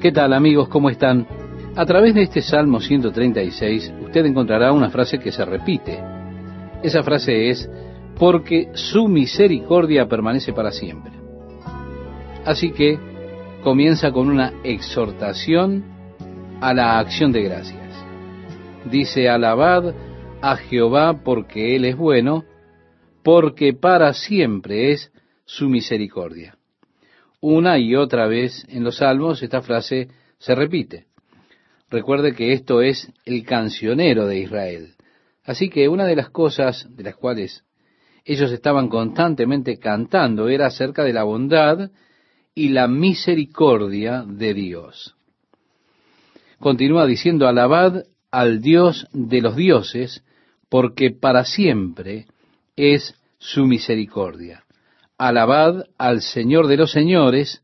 ¿Qué tal amigos? ¿Cómo están? A través de este Salmo 136 usted encontrará una frase que se repite. Esa frase es, porque su misericordia permanece para siempre. Así que comienza con una exhortación a la acción de gracias. Dice, alabad a Jehová porque Él es bueno, porque para siempre es su misericordia. Una y otra vez en los salmos esta frase se repite. Recuerde que esto es el cancionero de Israel. Así que una de las cosas de las cuales ellos estaban constantemente cantando era acerca de la bondad y la misericordia de Dios. Continúa diciendo, alabad al Dios de los dioses, porque para siempre es su misericordia alabad al Señor de los señores,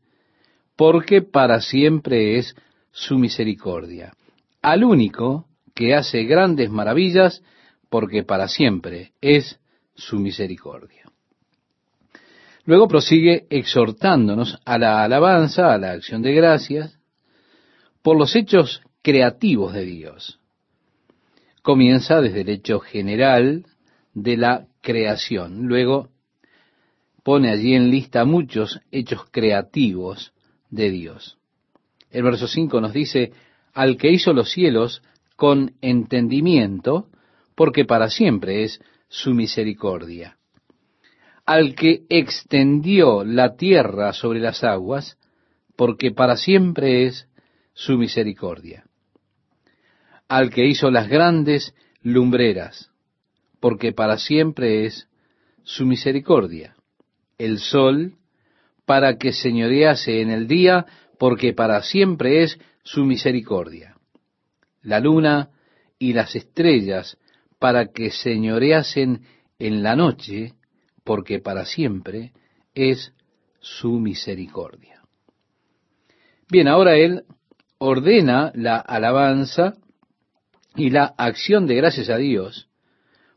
porque para siempre es su misericordia. Al único que hace grandes maravillas, porque para siempre es su misericordia. Luego prosigue exhortándonos a la alabanza, a la acción de gracias, por los hechos creativos de Dios. Comienza desde el hecho general de la creación. Luego pone allí en lista muchos hechos creativos de Dios. El verso 5 nos dice, al que hizo los cielos con entendimiento, porque para siempre es su misericordia. Al que extendió la tierra sobre las aguas, porque para siempre es su misericordia. Al que hizo las grandes lumbreras, porque para siempre es su misericordia el sol para que señorease en el día, porque para siempre es su misericordia. La luna y las estrellas para que señoreasen en la noche, porque para siempre es su misericordia. Bien, ahora él ordena la alabanza y la acción de gracias a Dios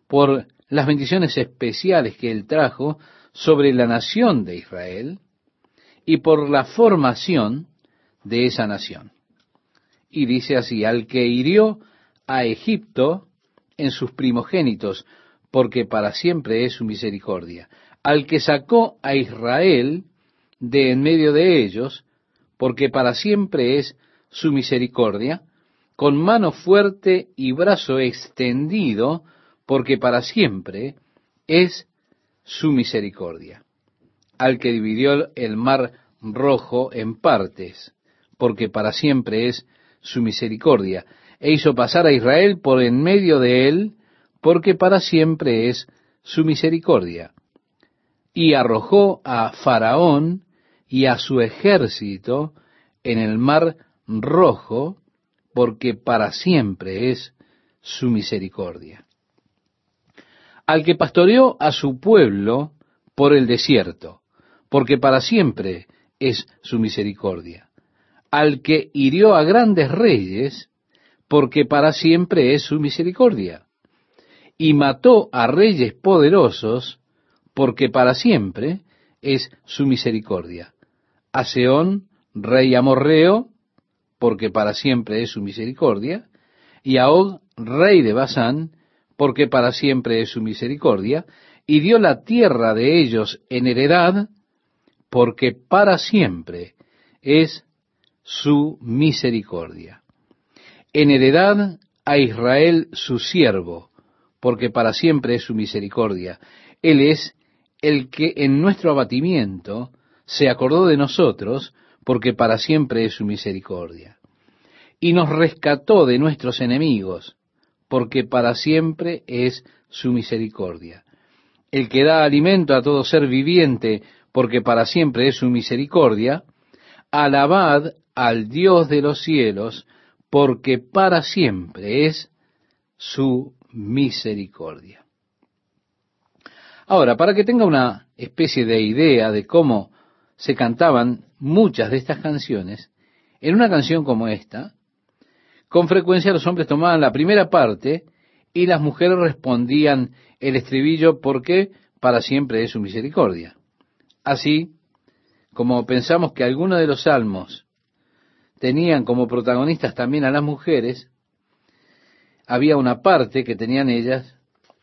por las bendiciones especiales que él trajo sobre la nación de Israel y por la formación de esa nación. Y dice así, al que hirió a Egipto en sus primogénitos, porque para siempre es su misericordia, al que sacó a Israel de en medio de ellos, porque para siempre es su misericordia, con mano fuerte y brazo extendido, porque para siempre es su misericordia, al que dividió el mar rojo en partes, porque para siempre es su misericordia, e hizo pasar a Israel por en medio de él, porque para siempre es su misericordia. Y arrojó a Faraón y a su ejército en el mar rojo, porque para siempre es su misericordia al que pastoreó a su pueblo por el desierto, porque para siempre es su misericordia, al que hirió a grandes reyes, porque para siempre es su misericordia, y mató a reyes poderosos, porque para siempre es su misericordia, a Seón, rey amorreo, porque para siempre es su misericordia, y a Og, rey de Basán, porque para siempre es su misericordia, y dio la tierra de ellos en heredad, porque para siempre es su misericordia. En heredad a Israel su siervo, porque para siempre es su misericordia. Él es el que en nuestro abatimiento se acordó de nosotros, porque para siempre es su misericordia. Y nos rescató de nuestros enemigos, porque para siempre es su misericordia. El que da alimento a todo ser viviente, porque para siempre es su misericordia, alabad al Dios de los cielos, porque para siempre es su misericordia. Ahora, para que tenga una especie de idea de cómo se cantaban muchas de estas canciones, en una canción como esta, con frecuencia los hombres tomaban la primera parte y las mujeres respondían el estribillo porque para siempre es su misericordia. Así, como pensamos que algunos de los salmos tenían como protagonistas también a las mujeres, había una parte que tenían ellas,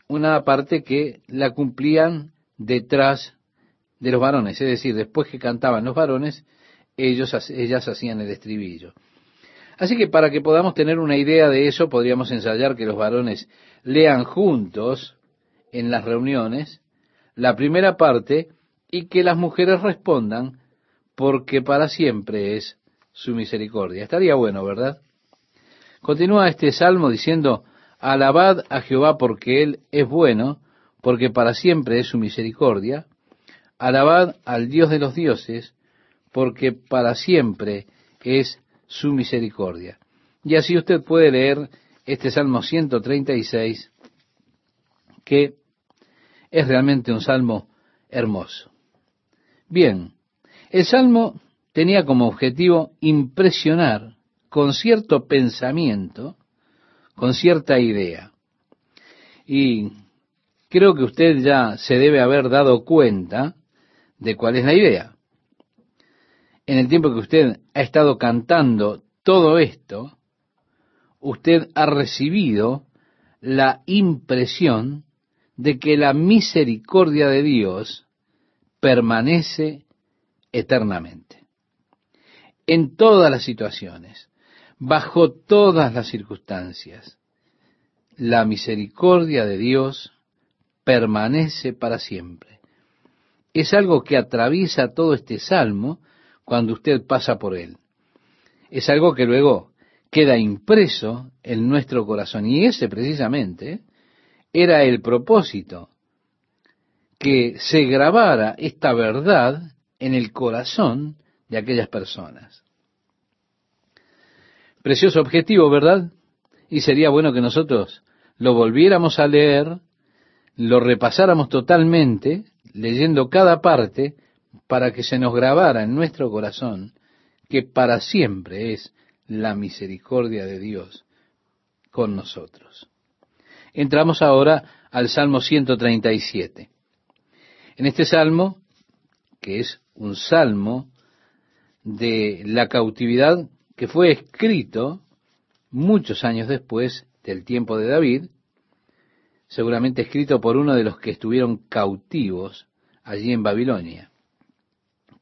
una parte que la cumplían detrás de los varones, es decir, después que cantaban los varones, ellos, ellas hacían el estribillo. Así que para que podamos tener una idea de eso, podríamos ensayar que los varones lean juntos en las reuniones la primera parte y que las mujeres respondan porque para siempre es su misericordia. Estaría bueno, ¿verdad? Continúa este salmo diciendo, alabad a Jehová porque Él es bueno, porque para siempre es su misericordia. Alabad al Dios de los dioses, porque para siempre es su misericordia. Y así usted puede leer este Salmo 136, que es realmente un salmo hermoso. Bien, el salmo tenía como objetivo impresionar con cierto pensamiento, con cierta idea. Y creo que usted ya se debe haber dado cuenta de cuál es la idea en el tiempo que usted ha estado cantando todo esto, usted ha recibido la impresión de que la misericordia de Dios permanece eternamente. En todas las situaciones, bajo todas las circunstancias, la misericordia de Dios permanece para siempre. Es algo que atraviesa todo este salmo cuando usted pasa por él. Es algo que luego queda impreso en nuestro corazón. Y ese precisamente era el propósito, que se grabara esta verdad en el corazón de aquellas personas. Precioso objetivo, ¿verdad? Y sería bueno que nosotros lo volviéramos a leer, lo repasáramos totalmente, leyendo cada parte, para que se nos grabara en nuestro corazón que para siempre es la misericordia de Dios con nosotros. Entramos ahora al Salmo 137. En este salmo, que es un salmo de la cautividad que fue escrito muchos años después del tiempo de David, seguramente escrito por uno de los que estuvieron cautivos allí en Babilonia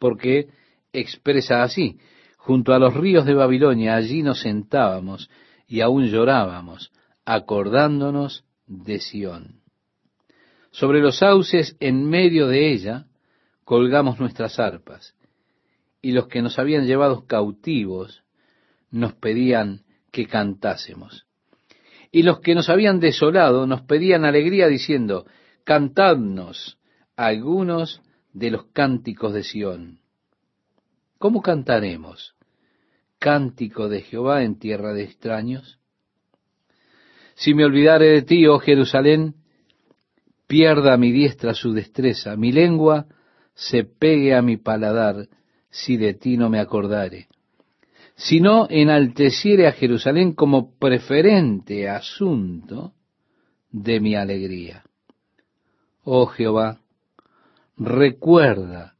porque expresa así, junto a los ríos de Babilonia, allí nos sentábamos y aún llorábamos, acordándonos de Sión. Sobre los sauces en medio de ella colgamos nuestras arpas, y los que nos habían llevado cautivos nos pedían que cantásemos. Y los que nos habían desolado nos pedían alegría diciendo, cantadnos algunos de los cánticos de Sión. ¿Cómo cantaremos? ¿Cántico de Jehová en tierra de extraños? Si me olvidare de ti, oh Jerusalén, pierda mi diestra su destreza, mi lengua se pegue a mi paladar, si de ti no me acordare. Si no enalteciere a Jerusalén como preferente asunto de mi alegría. Oh Jehová, recuerda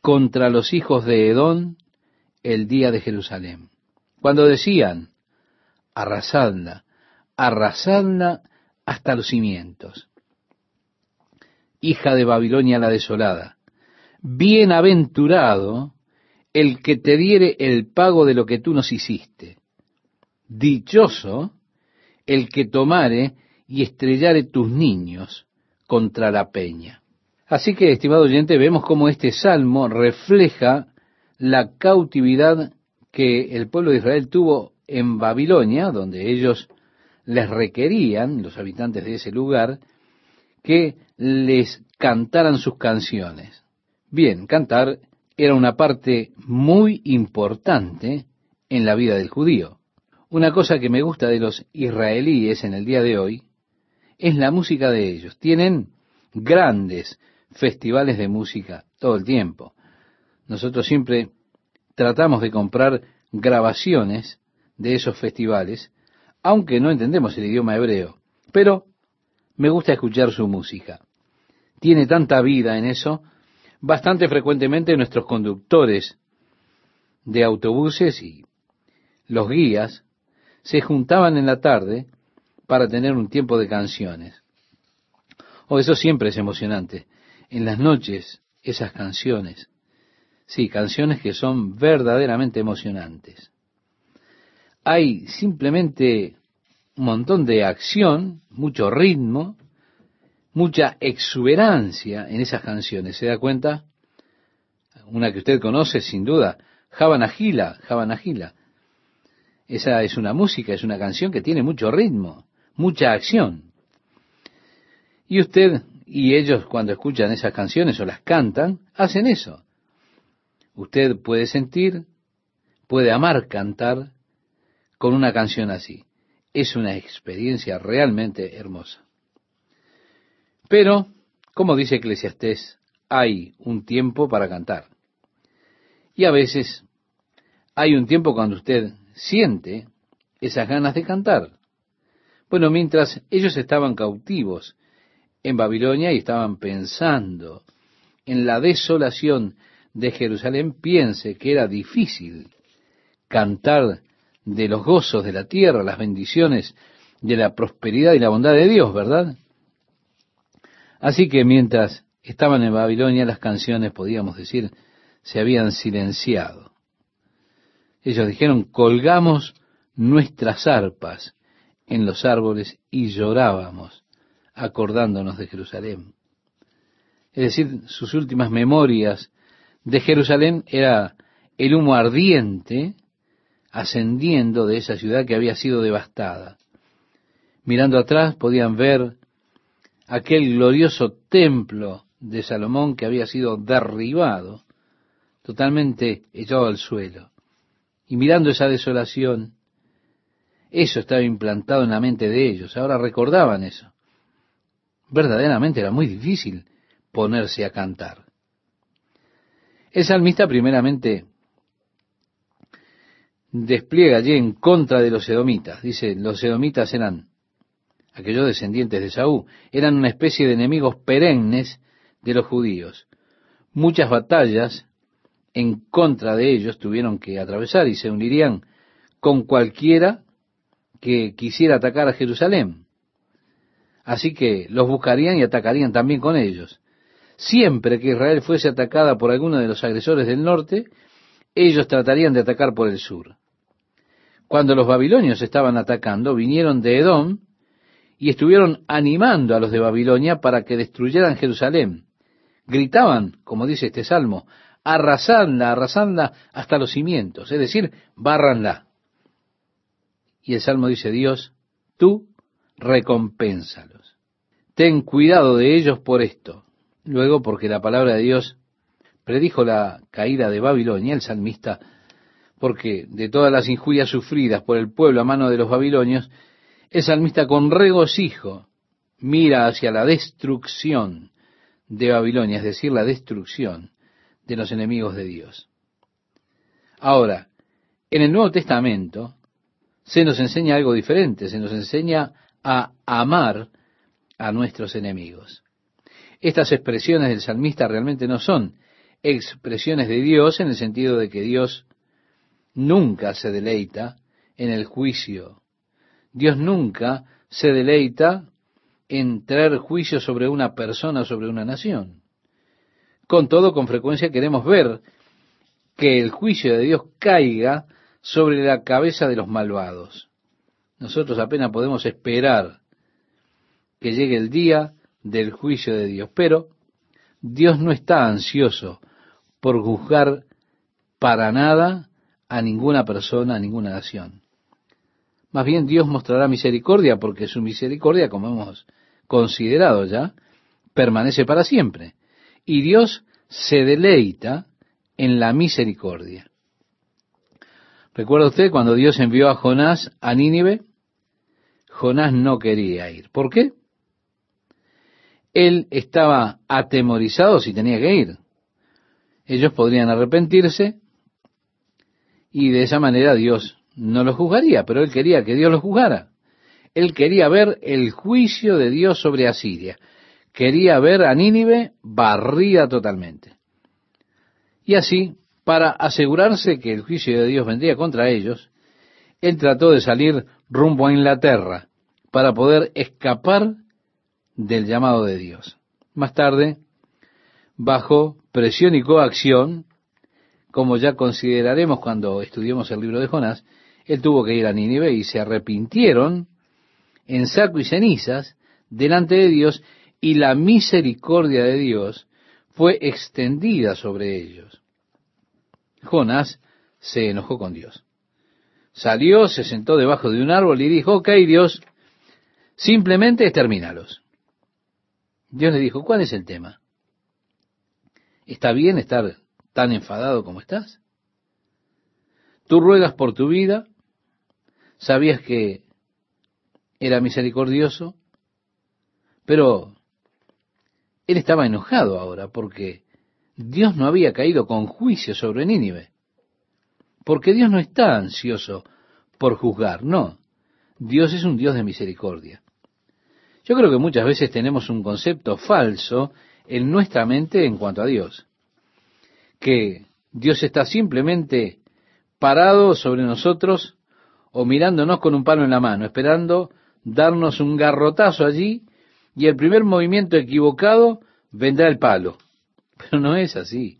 contra los hijos de Edón el día de Jerusalén. Cuando decían, arrasadla, arrasadla hasta los cimientos. Hija de Babilonia la desolada, bienaventurado el que te diere el pago de lo que tú nos hiciste. Dichoso el que tomare y estrellare tus niños contra la peña. Así que, estimado oyente, vemos cómo este salmo refleja la cautividad que el pueblo de Israel tuvo en Babilonia, donde ellos les requerían, los habitantes de ese lugar, que les cantaran sus canciones. Bien, cantar era una parte muy importante en la vida del judío. Una cosa que me gusta de los israelíes en el día de hoy es la música de ellos. Tienen grandes festivales de música todo el tiempo. Nosotros siempre tratamos de comprar grabaciones de esos festivales, aunque no entendemos el idioma hebreo, pero me gusta escuchar su música. Tiene tanta vida en eso, bastante frecuentemente nuestros conductores de autobuses y los guías, se juntaban en la tarde para tener un tiempo de canciones. Oh, eso siempre es emocionante. En las noches, esas canciones. Sí, canciones que son verdaderamente emocionantes. Hay simplemente un montón de acción, mucho ritmo, mucha exuberancia en esas canciones. ¿Se da cuenta? Una que usted conoce sin duda, Javanagila, Javanagila. Esa es una música, es una canción que tiene mucho ritmo, mucha acción. Y usted y ellos cuando escuchan esas canciones o las cantan, hacen eso. Usted puede sentir, puede amar cantar con una canción así. Es una experiencia realmente hermosa. Pero, como dice Eclesiastés, hay un tiempo para cantar. Y a veces hay un tiempo cuando usted siente esas ganas de cantar. Bueno, mientras ellos estaban cautivos en Babilonia y estaban pensando en la desolación de Jerusalén, piense que era difícil cantar de los gozos de la tierra, las bendiciones de la prosperidad y la bondad de Dios, ¿verdad? Así que mientras estaban en Babilonia, las canciones, podíamos decir, se habían silenciado. Ellos dijeron, colgamos nuestras arpas en los árboles y llorábamos acordándonos de Jerusalén. Es decir, sus últimas memorias de Jerusalén era el humo ardiente ascendiendo de esa ciudad que había sido devastada. Mirando atrás podían ver aquel glorioso templo de Salomón que había sido derribado, totalmente echado al suelo. Y mirando esa desolación, eso estaba implantado en la mente de ellos. Ahora recordaban eso verdaderamente era muy difícil ponerse a cantar. El salmista primeramente despliega allí en contra de los edomitas. Dice, los edomitas eran aquellos descendientes de Saúl, eran una especie de enemigos perennes de los judíos. Muchas batallas en contra de ellos tuvieron que atravesar y se unirían con cualquiera que quisiera atacar a Jerusalén. Así que los buscarían y atacarían también con ellos. Siempre que Israel fuese atacada por alguno de los agresores del norte, ellos tratarían de atacar por el sur. Cuando los babilonios estaban atacando, vinieron de Edom y estuvieron animando a los de Babilonia para que destruyeran Jerusalén. Gritaban, como dice este salmo, arrasadla, arrasadla hasta los cimientos, es decir, bárranla. Y el salmo dice, Dios, tú recompénsalos. Ten cuidado de ellos por esto. Luego, porque la palabra de Dios predijo la caída de Babilonia, el salmista, porque de todas las injurias sufridas por el pueblo a mano de los babilonios, el salmista con regocijo mira hacia la destrucción de Babilonia, es decir, la destrucción de los enemigos de Dios. Ahora, en el Nuevo Testamento se nos enseña algo diferente, se nos enseña a amar a nuestros enemigos. Estas expresiones del salmista realmente no son expresiones de Dios en el sentido de que Dios nunca se deleita en el juicio. Dios nunca se deleita en traer juicio sobre una persona sobre una nación. Con todo, con frecuencia queremos ver que el juicio de Dios caiga sobre la cabeza de los malvados. Nosotros apenas podemos esperar que llegue el día del juicio de Dios. Pero Dios no está ansioso por juzgar para nada a ninguna persona, a ninguna nación. Más bien Dios mostrará misericordia porque su misericordia, como hemos considerado ya, permanece para siempre. Y Dios se deleita en la misericordia. ¿Recuerda usted cuando Dios envió a Jonás a Nínive? Jonás no quería ir. ¿Por qué? Él estaba atemorizado si tenía que ir. Ellos podrían arrepentirse y de esa manera Dios no los juzgaría, pero él quería que Dios los juzgara. Él quería ver el juicio de Dios sobre Asiria. Quería ver a Nínive barrida totalmente. Y así, para asegurarse que el juicio de Dios vendría contra ellos, él trató de salir rumbo a Inglaterra para poder escapar del llamado de Dios. Más tarde, bajo presión y coacción, como ya consideraremos cuando estudiemos el libro de Jonás, él tuvo que ir a Nínive y se arrepintieron en saco y cenizas delante de Dios y la misericordia de Dios fue extendida sobre ellos. Jonás se enojó con Dios. Salió, se sentó debajo de un árbol y dijo, ok Dios, simplemente extermínalos. Dios le dijo, ¿cuál es el tema? ¿Está bien estar tan enfadado como estás? Tú ruegas por tu vida, sabías que era misericordioso, pero él estaba enojado ahora porque Dios no había caído con juicio sobre Nínive. Porque Dios no está ansioso por juzgar, no. Dios es un Dios de misericordia. Yo creo que muchas veces tenemos un concepto falso en nuestra mente en cuanto a Dios. Que Dios está simplemente parado sobre nosotros o mirándonos con un palo en la mano, esperando darnos un garrotazo allí y el primer movimiento equivocado vendrá el palo. Pero no es así.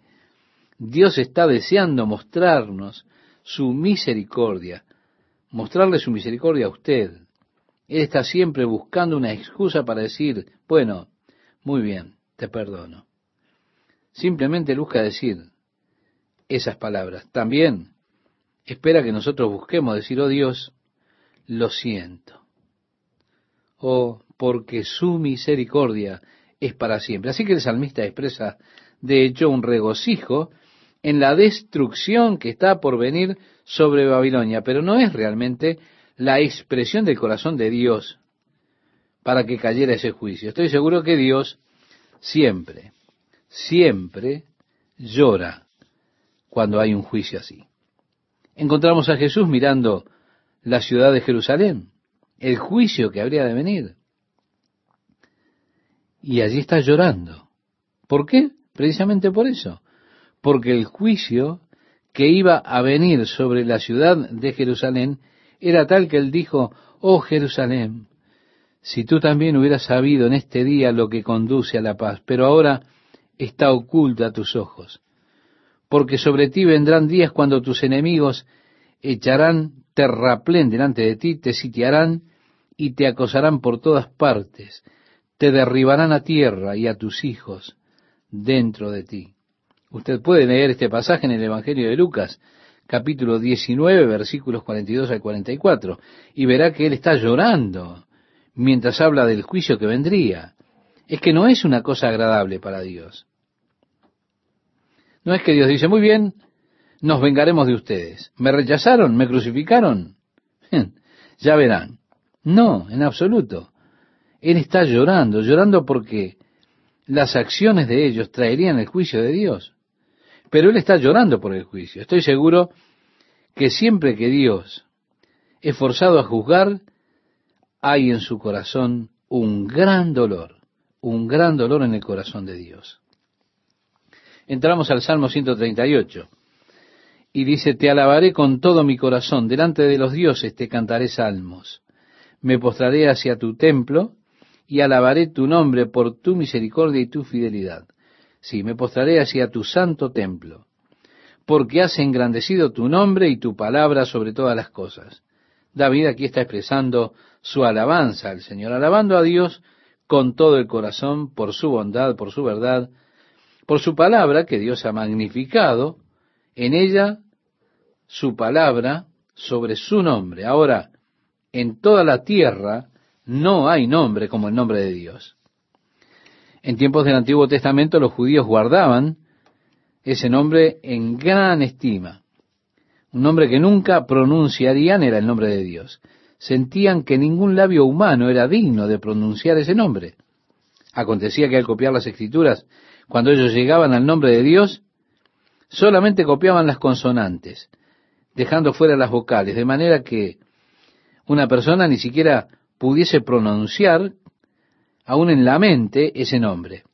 Dios está deseando mostrarnos su misericordia, mostrarle su misericordia a usted. Él está siempre buscando una excusa para decir, bueno, muy bien, te perdono. Simplemente busca decir esas palabras. También espera que nosotros busquemos decir, oh Dios, lo siento. Oh, porque su misericordia es para siempre. Así que el salmista expresa, de hecho, un regocijo en la destrucción que está por venir sobre Babilonia, pero no es realmente la expresión del corazón de Dios para que cayera ese juicio. Estoy seguro que Dios siempre, siempre llora cuando hay un juicio así. Encontramos a Jesús mirando la ciudad de Jerusalén, el juicio que habría de venir. Y allí está llorando. ¿Por qué? Precisamente por eso. Porque el juicio que iba a venir sobre la ciudad de Jerusalén era tal que él dijo, oh Jerusalén, si tú también hubieras sabido en este día lo que conduce a la paz, pero ahora está oculta a tus ojos, porque sobre ti vendrán días cuando tus enemigos echarán terraplén delante de ti, te sitiarán y te acosarán por todas partes, te derribarán a tierra y a tus hijos dentro de ti. Usted puede leer este pasaje en el Evangelio de Lucas, capítulo 19, versículos 42 al 44, y verá que él está llorando mientras habla del juicio que vendría. Es que no es una cosa agradable para Dios. No es que Dios dice, muy bien, nos vengaremos de ustedes. ¿Me rechazaron? ¿Me crucificaron? ya verán. No, en absoluto. Él está llorando, llorando porque las acciones de ellos traerían el juicio de Dios. Pero él está llorando por el juicio. Estoy seguro que siempre que Dios es forzado a juzgar, hay en su corazón un gran dolor, un gran dolor en el corazón de Dios. Entramos al Salmo 138 y dice, Te alabaré con todo mi corazón, delante de los dioses te cantaré salmos, me postraré hacia tu templo y alabaré tu nombre por tu misericordia y tu fidelidad. Sí, me postraré hacia tu santo templo, porque has engrandecido tu nombre y tu palabra sobre todas las cosas. David aquí está expresando su alabanza al Señor, alabando a Dios con todo el corazón por su bondad, por su verdad, por su palabra que Dios ha magnificado, en ella su palabra sobre su nombre. Ahora, en toda la tierra no hay nombre como el nombre de Dios. En tiempos del Antiguo Testamento los judíos guardaban ese nombre en gran estima. Un nombre que nunca pronunciarían era el nombre de Dios. Sentían que ningún labio humano era digno de pronunciar ese nombre. Acontecía que al copiar las escrituras, cuando ellos llegaban al nombre de Dios, solamente copiaban las consonantes, dejando fuera las vocales, de manera que una persona ni siquiera pudiese pronunciar aún en la mente ese nombre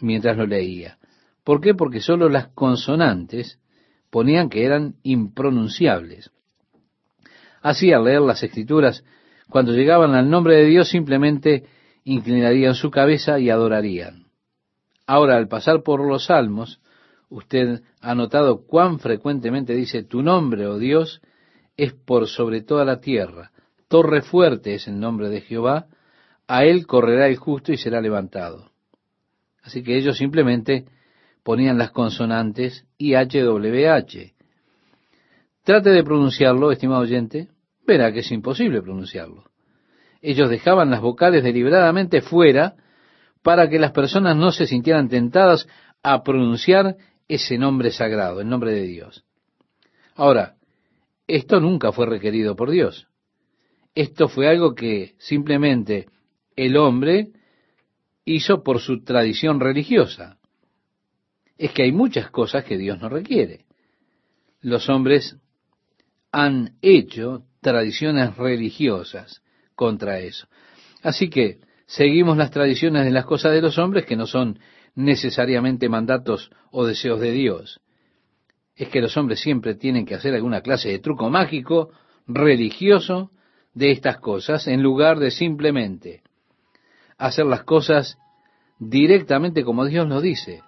mientras lo leía. ¿Por qué? Porque solo las consonantes ponían que eran impronunciables. Así, al leer las escrituras, cuando llegaban al nombre de Dios, simplemente inclinarían su cabeza y adorarían. Ahora, al pasar por los salmos, usted ha notado cuán frecuentemente dice, tu nombre, oh Dios, es por sobre toda la tierra. Torre fuerte es el nombre de Jehová, a él correrá el justo y será levantado. Así que ellos simplemente ponían las consonantes IHWH. Trate de pronunciarlo, estimado oyente, verá que es imposible pronunciarlo. Ellos dejaban las vocales deliberadamente fuera para que las personas no se sintieran tentadas a pronunciar ese nombre sagrado, el nombre de Dios. Ahora, esto nunca fue requerido por Dios. Esto fue algo que simplemente el hombre hizo por su tradición religiosa. Es que hay muchas cosas que Dios no requiere. Los hombres han hecho tradiciones religiosas contra eso. Así que seguimos las tradiciones de las cosas de los hombres que no son necesariamente mandatos o deseos de Dios. Es que los hombres siempre tienen que hacer alguna clase de truco mágico, religioso, de estas cosas, en lugar de simplemente hacer las cosas directamente como Dios lo dice,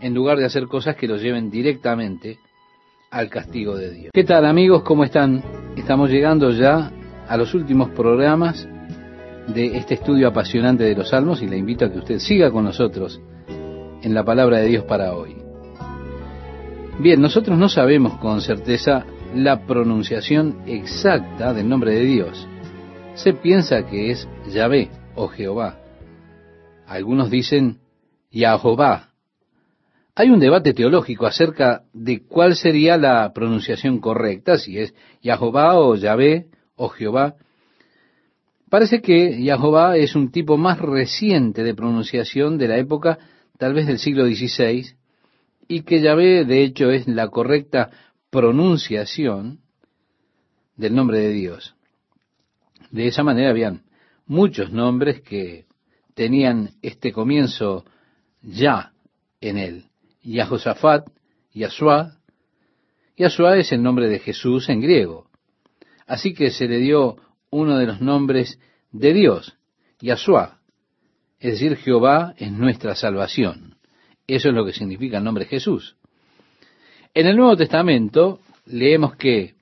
en lugar de hacer cosas que los lleven directamente al castigo de Dios. ¿Qué tal amigos? ¿Cómo están? Estamos llegando ya a los últimos programas de este estudio apasionante de los salmos y le invito a que usted siga con nosotros en la palabra de Dios para hoy. Bien, nosotros no sabemos con certeza la pronunciación exacta del nombre de Dios. Se piensa que es Yahvé o Jehová. Algunos dicen Yahová. Hay un debate teológico acerca de cuál sería la pronunciación correcta, si es Yahová o Yahvé o Jehová. Parece que Yahová es un tipo más reciente de pronunciación de la época, tal vez del siglo XVI, y que Yahvé de hecho es la correcta pronunciación del nombre de Dios. De esa manera habían muchos nombres que tenían este comienzo ya en él. Yahosafat, Yahshua. Yahshua es el nombre de Jesús en griego. Así que se le dio uno de los nombres de Dios, Yahshua, es decir, Jehová es nuestra salvación. Eso es lo que significa el nombre Jesús. En el Nuevo Testamento leemos que,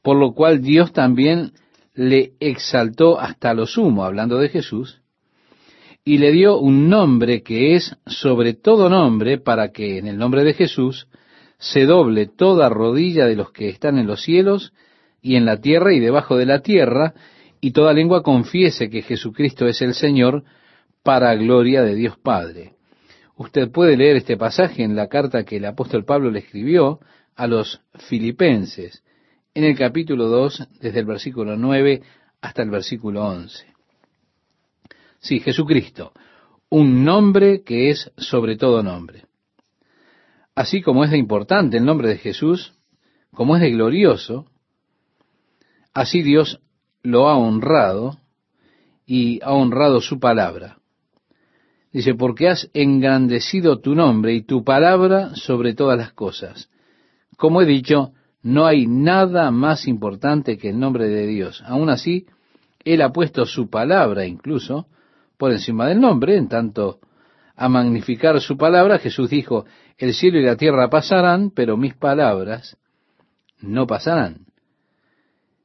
por lo cual Dios también le exaltó hasta lo sumo, hablando de Jesús, y le dio un nombre que es sobre todo nombre, para que en el nombre de Jesús se doble toda rodilla de los que están en los cielos y en la tierra y debajo de la tierra, y toda lengua confiese que Jesucristo es el Señor para gloria de Dios Padre. Usted puede leer este pasaje en la carta que el apóstol Pablo le escribió a los filipenses, en el capítulo 2, desde el versículo 9 hasta el versículo 11. Sí, Jesucristo, un nombre que es sobre todo nombre. Así como es de importante el nombre de Jesús, como es de glorioso, así Dios lo ha honrado y ha honrado su palabra. Dice, porque has engrandecido tu nombre y tu palabra sobre todas las cosas. Como he dicho, no hay nada más importante que el nombre de Dios. Aún así, Él ha puesto su palabra incluso por encima del nombre, en tanto a magnificar su palabra, Jesús dijo, el cielo y la tierra pasarán, pero mis palabras no pasarán.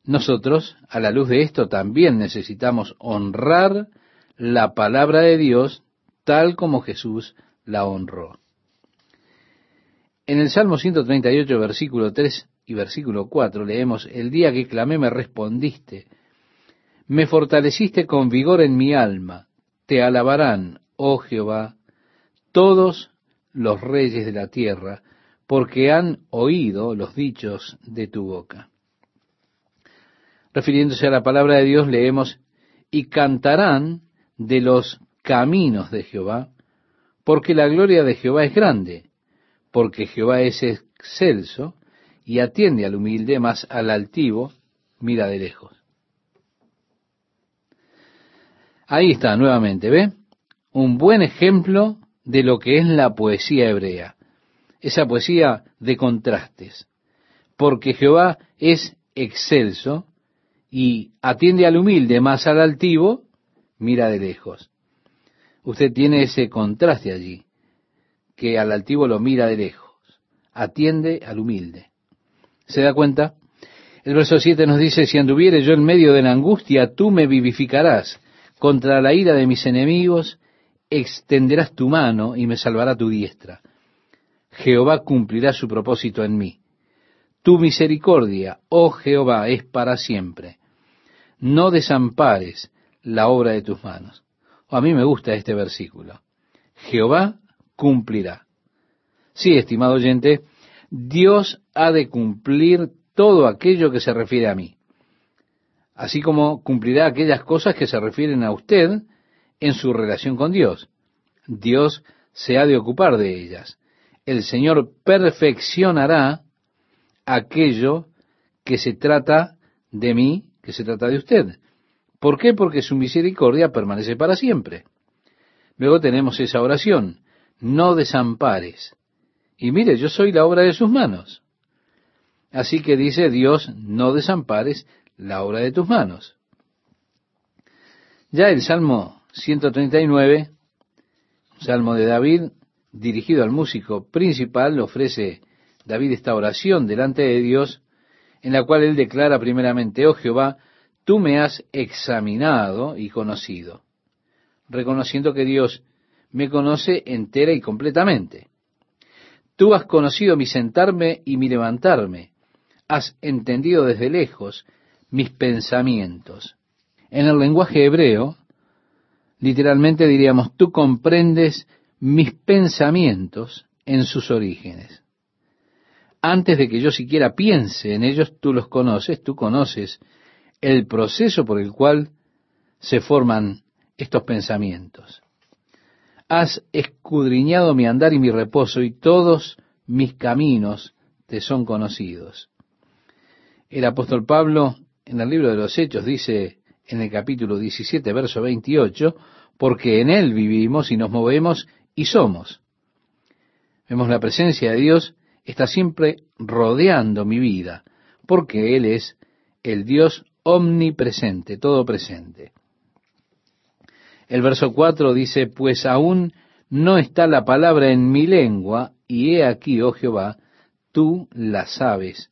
Nosotros, a la luz de esto, también necesitamos honrar la palabra de Dios tal como Jesús la honró. En el Salmo 138, versículo 3 y versículo 4 leemos, El día que clamé me respondiste, me fortaleciste con vigor en mi alma, te alabarán, oh Jehová, todos los reyes de la tierra, porque han oído los dichos de tu boca. Refiriéndose a la palabra de Dios, leemos, y cantarán de los caminos de Jehová, porque la gloria de Jehová es grande, porque Jehová es excelso y atiende al humilde, más al altivo mira de lejos. Ahí está, nuevamente, ¿ve? Un buen ejemplo de lo que es la poesía hebrea, esa poesía de contrastes, porque Jehová es excelso y atiende al humilde, más al altivo, mira de lejos. Usted tiene ese contraste allí, que al altivo lo mira de lejos, atiende al humilde. ¿Se da cuenta? El verso 7 nos dice, si anduviere yo en medio de la angustia, tú me vivificarás. Contra la ira de mis enemigos, extenderás tu mano y me salvará tu diestra. Jehová cumplirá su propósito en mí. Tu misericordia, oh Jehová, es para siempre. No desampares la obra de tus manos. a mí me gusta este versículo. Jehová cumplirá. Sí, estimado oyente, Dios ha de cumplir todo aquello que se refiere a mí, así como cumplirá aquellas cosas que se refieren a usted en su relación con Dios. Dios se ha de ocupar de ellas. El Señor perfeccionará aquello que se trata de mí, que se trata de usted. ¿Por qué? Porque su misericordia permanece para siempre. Luego tenemos esa oración, no desampares. Y mire, yo soy la obra de sus manos. Así que dice Dios, no desampares la obra de tus manos. Ya el Salmo 139, Salmo de David, dirigido al músico principal, ofrece David esta oración delante de Dios, en la cual él declara primeramente, oh Jehová, tú me has examinado y conocido, reconociendo que Dios me conoce entera y completamente. Tú has conocido mi sentarme y mi levantarme, has entendido desde lejos mis pensamientos. En el lenguaje hebreo, literalmente diríamos, tú comprendes mis pensamientos en sus orígenes. Antes de que yo siquiera piense en ellos, tú los conoces, tú conoces el proceso por el cual se forman estos pensamientos. Has escudriñado mi andar y mi reposo y todos mis caminos te son conocidos. El apóstol Pablo en el libro de los Hechos dice en el capítulo 17, verso 28, porque en Él vivimos y nos movemos y somos. Vemos la presencia de Dios está siempre rodeando mi vida, porque Él es el Dios omnipresente, todo presente. El verso 4 dice, pues aún no está la palabra en mi lengua, y he aquí, oh Jehová, tú la sabes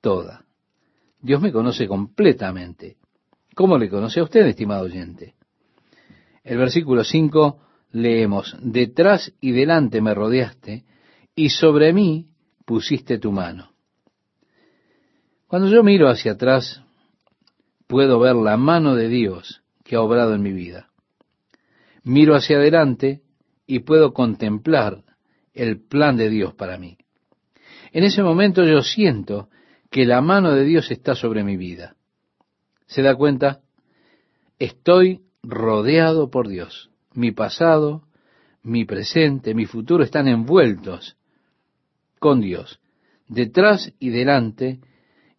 toda. Dios me conoce completamente. ¿Cómo le conoce a usted, estimado oyente? El versículo 5 leemos, detrás y delante me rodeaste, y sobre mí pusiste tu mano. Cuando yo miro hacia atrás, puedo ver la mano de Dios que ha obrado en mi vida. Miro hacia adelante y puedo contemplar el plan de Dios para mí. En ese momento yo siento que la mano de Dios está sobre mi vida. ¿Se da cuenta? Estoy rodeado por Dios. Mi pasado, mi presente, mi futuro están envueltos con Dios, detrás y delante,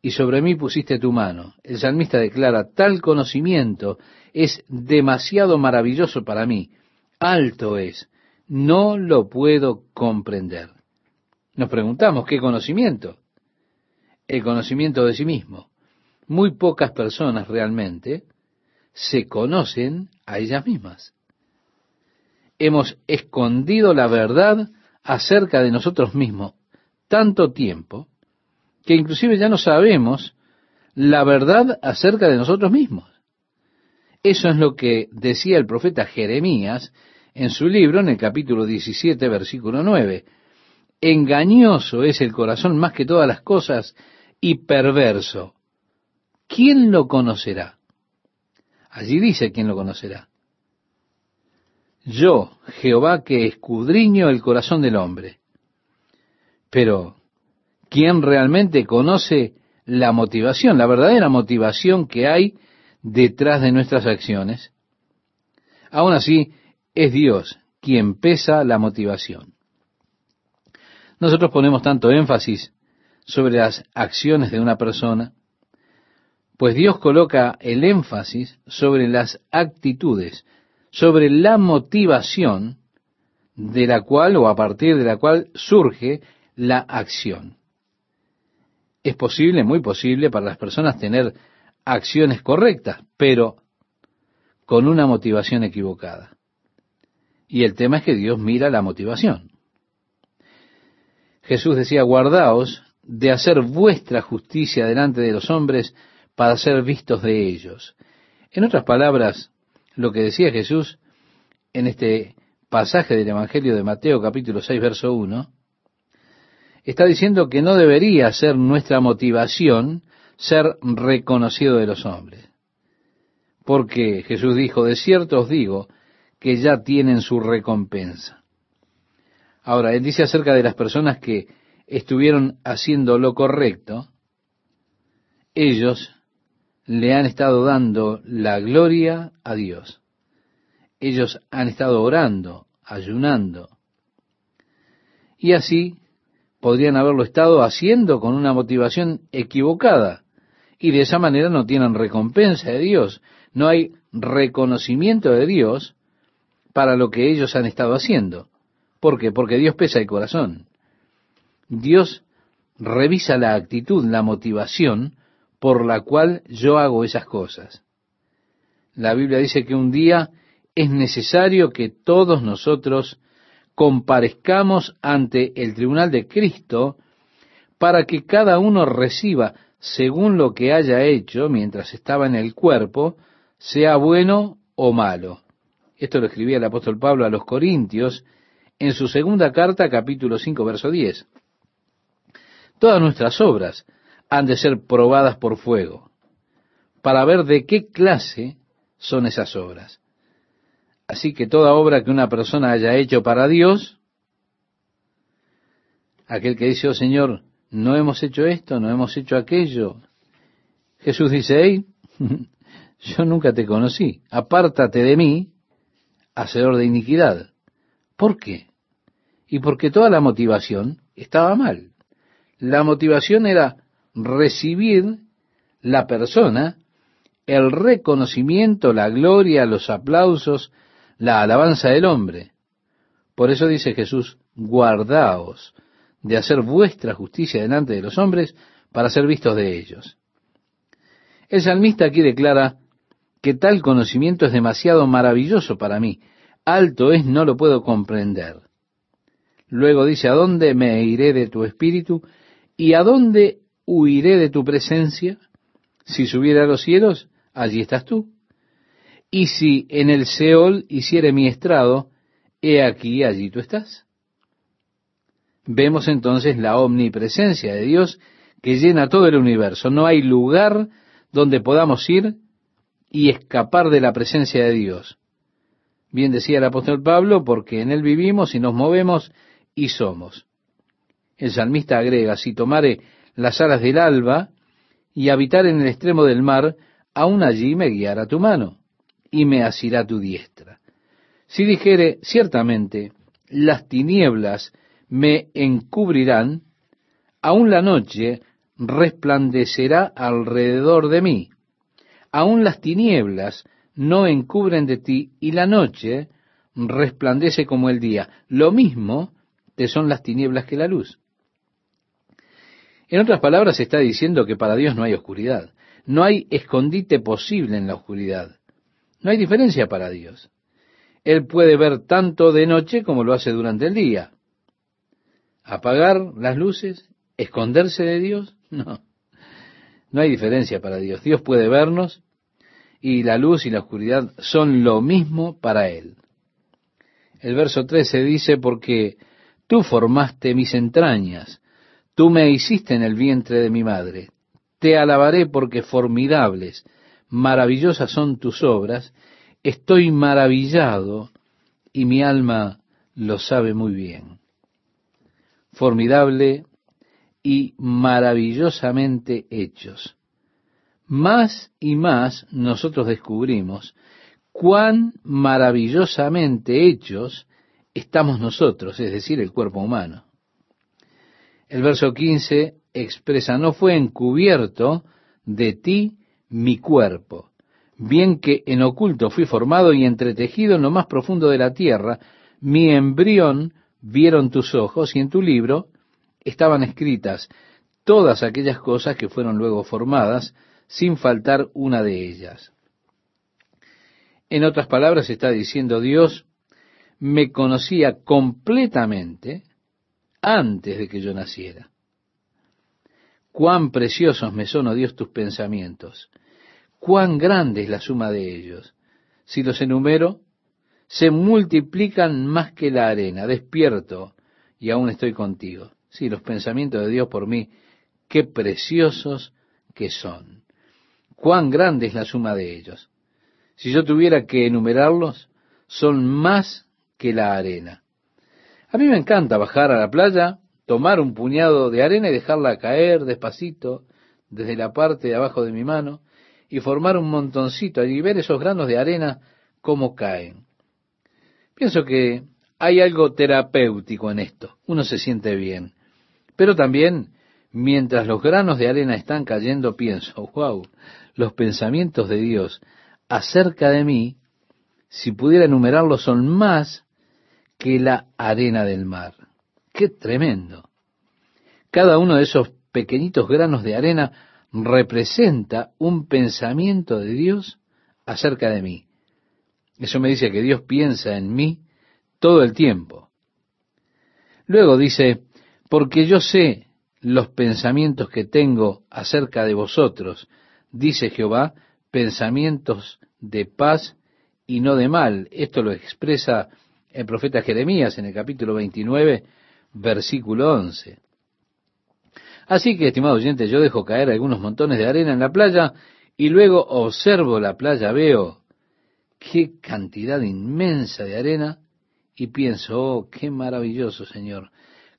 y sobre mí pusiste tu mano. El salmista declara, tal conocimiento es demasiado maravilloso para mí, alto es, no lo puedo comprender. Nos preguntamos, ¿qué conocimiento? el conocimiento de sí mismo. Muy pocas personas realmente se conocen a ellas mismas. Hemos escondido la verdad acerca de nosotros mismos tanto tiempo que inclusive ya no sabemos la verdad acerca de nosotros mismos. Eso es lo que decía el profeta Jeremías en su libro en el capítulo 17, versículo 9. Engañoso es el corazón más que todas las cosas y perverso. ¿Quién lo conocerá? Allí dice quién lo conocerá. Yo, Jehová, que escudriño el corazón del hombre. Pero, ¿quién realmente conoce la motivación, la verdadera motivación que hay detrás de nuestras acciones? Aún así, es Dios quien pesa la motivación. Nosotros ponemos tanto énfasis sobre las acciones de una persona, pues Dios coloca el énfasis sobre las actitudes, sobre la motivación de la cual o a partir de la cual surge la acción. Es posible, muy posible, para las personas tener acciones correctas, pero con una motivación equivocada. Y el tema es que Dios mira la motivación. Jesús decía, guardaos de hacer vuestra justicia delante de los hombres para ser vistos de ellos. En otras palabras, lo que decía Jesús en este pasaje del Evangelio de Mateo capítulo 6, verso 1, está diciendo que no debería ser nuestra motivación ser reconocido de los hombres. Porque Jesús dijo, de cierto os digo, que ya tienen su recompensa. Ahora, él dice acerca de las personas que estuvieron haciendo lo correcto, ellos le han estado dando la gloria a Dios. Ellos han estado orando, ayunando. Y así podrían haberlo estado haciendo con una motivación equivocada. Y de esa manera no tienen recompensa de Dios. No hay reconocimiento de Dios para lo que ellos han estado haciendo. ¿Por qué? Porque Dios pesa el corazón. Dios revisa la actitud, la motivación por la cual yo hago esas cosas. La Biblia dice que un día es necesario que todos nosotros comparezcamos ante el tribunal de Cristo para que cada uno reciba según lo que haya hecho mientras estaba en el cuerpo, sea bueno o malo. Esto lo escribía el apóstol Pablo a los Corintios en su segunda carta, capítulo 5, verso 10. Todas nuestras obras han de ser probadas por fuego, para ver de qué clase son esas obras. Así que toda obra que una persona haya hecho para Dios, aquel que dice, oh Señor, no hemos hecho esto, no hemos hecho aquello, Jesús dice, hey, yo nunca te conocí, apártate de mí, hacedor de iniquidad. ¿Por qué? Y porque toda la motivación estaba mal. La motivación era recibir la persona, el reconocimiento, la gloria, los aplausos, la alabanza del hombre. Por eso dice Jesús, guardaos de hacer vuestra justicia delante de los hombres para ser vistos de ellos. El salmista aquí declara, que tal conocimiento es demasiado maravilloso para mí. Alto es, no lo puedo comprender. Luego dice, ¿a dónde me iré de tu espíritu? ¿Y a dónde huiré de tu presencia? Si subiera a los cielos, allí estás tú. Y si en el Seol hiciere mi estrado, he aquí, allí tú estás. Vemos entonces la omnipresencia de Dios que llena todo el universo. No hay lugar donde podamos ir y escapar de la presencia de Dios. Bien decía el apóstol Pablo, porque en Él vivimos y nos movemos y somos. El salmista agrega, si tomare las alas del alba y habitar en el extremo del mar, aún allí me guiará tu mano y me asirá tu diestra. Si dijere, ciertamente, las tinieblas me encubrirán, aún la noche resplandecerá alrededor de mí aún las tinieblas no encubren de ti y la noche resplandece como el día. Lo mismo te son las tinieblas que la luz. En otras palabras, está diciendo que para Dios no hay oscuridad. No hay escondite posible en la oscuridad. No hay diferencia para Dios. Él puede ver tanto de noche como lo hace durante el día. ¿Apagar las luces? ¿Esconderse de Dios? No. No hay diferencia para Dios. Dios puede vernos y la luz y la oscuridad son lo mismo para Él. El verso 13 dice, porque tú formaste mis entrañas, tú me hiciste en el vientre de mi madre. Te alabaré porque formidables, maravillosas son tus obras, estoy maravillado y mi alma lo sabe muy bien. Formidable y maravillosamente hechos. Más y más nosotros descubrimos cuán maravillosamente hechos estamos nosotros, es decir, el cuerpo humano. El verso 15 expresa, no fue encubierto de ti mi cuerpo, bien que en oculto fui formado y entretejido en lo más profundo de la tierra, mi embrión vieron tus ojos y en tu libro estaban escritas todas aquellas cosas que fueron luego formadas, sin faltar una de ellas. En otras palabras está diciendo Dios, me conocía completamente antes de que yo naciera. Cuán preciosos me son, oh Dios, tus pensamientos. Cuán grande es la suma de ellos. Si los enumero, se multiplican más que la arena. Despierto y aún estoy contigo. Sí, los pensamientos de Dios por mí, qué preciosos que son. Cuán grande es la suma de ellos. Si yo tuviera que enumerarlos, son más que la arena. A mí me encanta bajar a la playa, tomar un puñado de arena y dejarla caer despacito desde la parte de abajo de mi mano y formar un montoncito y ver esos granos de arena cómo caen. Pienso que hay algo terapéutico en esto. Uno se siente bien. Pero también, mientras los granos de arena están cayendo, pienso, wow, los pensamientos de Dios acerca de mí, si pudiera enumerarlos, son más que la arena del mar. ¡Qué tremendo! Cada uno de esos pequeñitos granos de arena representa un pensamiento de Dios acerca de mí. Eso me dice que Dios piensa en mí todo el tiempo. Luego dice, porque yo sé los pensamientos que tengo acerca de vosotros, dice Jehová, pensamientos de paz y no de mal. Esto lo expresa el profeta Jeremías en el capítulo 29, versículo 11. Así que, estimado oyente, yo dejo caer algunos montones de arena en la playa y luego observo la playa, veo qué cantidad inmensa de arena y pienso, oh, qué maravilloso, Señor,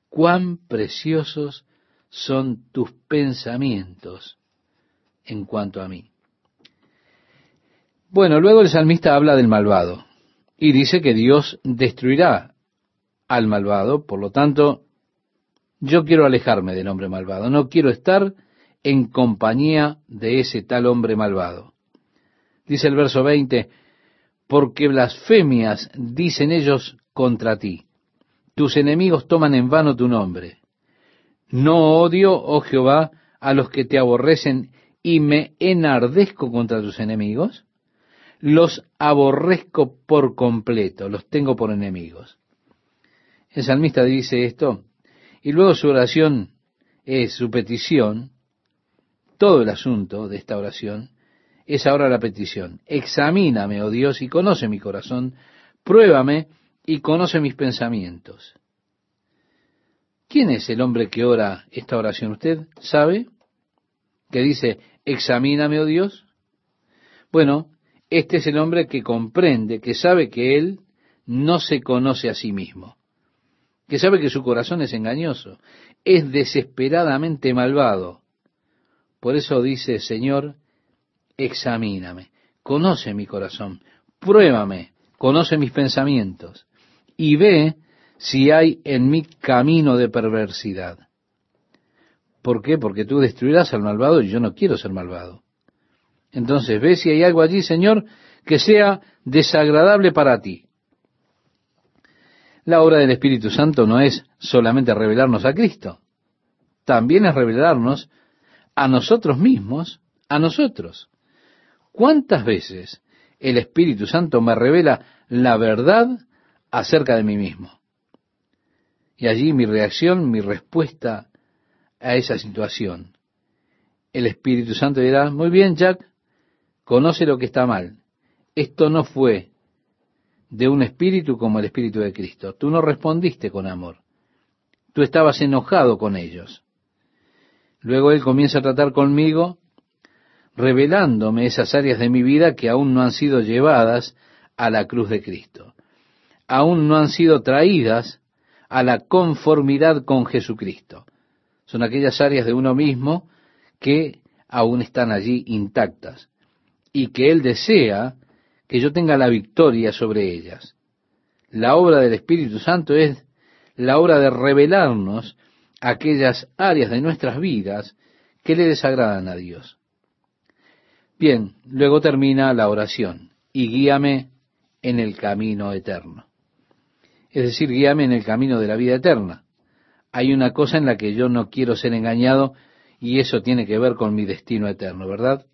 cuán preciosos son tus pensamientos en cuanto a mí. Bueno, luego el salmista habla del malvado y dice que Dios destruirá al malvado, por lo tanto, yo quiero alejarme del hombre malvado, no quiero estar en compañía de ese tal hombre malvado. Dice el verso 20, porque blasfemias dicen ellos contra ti. Tus enemigos toman en vano tu nombre. No odio, oh Jehová, a los que te aborrecen y me enardezco contra tus enemigos. Los aborrezco por completo, los tengo por enemigos. El salmista dice esto y luego su oración es su petición, todo el asunto de esta oración es ahora la petición. Examíname, oh Dios, y conoce mi corazón, pruébame y conoce mis pensamientos. ¿Quién es el hombre que ora esta oración? ¿Usted sabe? Que dice, examíname, oh Dios. Bueno, este es el hombre que comprende, que sabe que él no se conoce a sí mismo, que sabe que su corazón es engañoso, es desesperadamente malvado. Por eso dice, Señor, examíname, conoce mi corazón, pruébame, conoce mis pensamientos y ve si hay en mí camino de perversidad. ¿Por qué? Porque tú destruirás al malvado y yo no quiero ser malvado. Entonces ve si hay algo allí, Señor, que sea desagradable para ti. La obra del Espíritu Santo no es solamente revelarnos a Cristo, también es revelarnos a nosotros mismos, a nosotros. ¿Cuántas veces el Espíritu Santo me revela la verdad acerca de mí mismo? Y allí mi reacción, mi respuesta a esa situación. El Espíritu Santo dirá, muy bien, Jack, conoce lo que está mal. Esto no fue de un espíritu como el Espíritu de Cristo. Tú no respondiste con amor. Tú estabas enojado con ellos. Luego Él comienza a tratar conmigo revelándome esas áreas de mi vida que aún no han sido llevadas a la cruz de Cristo, aún no han sido traídas a la conformidad con Jesucristo. Son aquellas áreas de uno mismo que aún están allí intactas y que Él desea que yo tenga la victoria sobre ellas. La obra del Espíritu Santo es la obra de revelarnos aquellas áreas de nuestras vidas que le desagradan a Dios. Bien, luego termina la oración, y guíame en el camino eterno. Es decir, guíame en el camino de la vida eterna. Hay una cosa en la que yo no quiero ser engañado y eso tiene que ver con mi destino eterno, ¿verdad?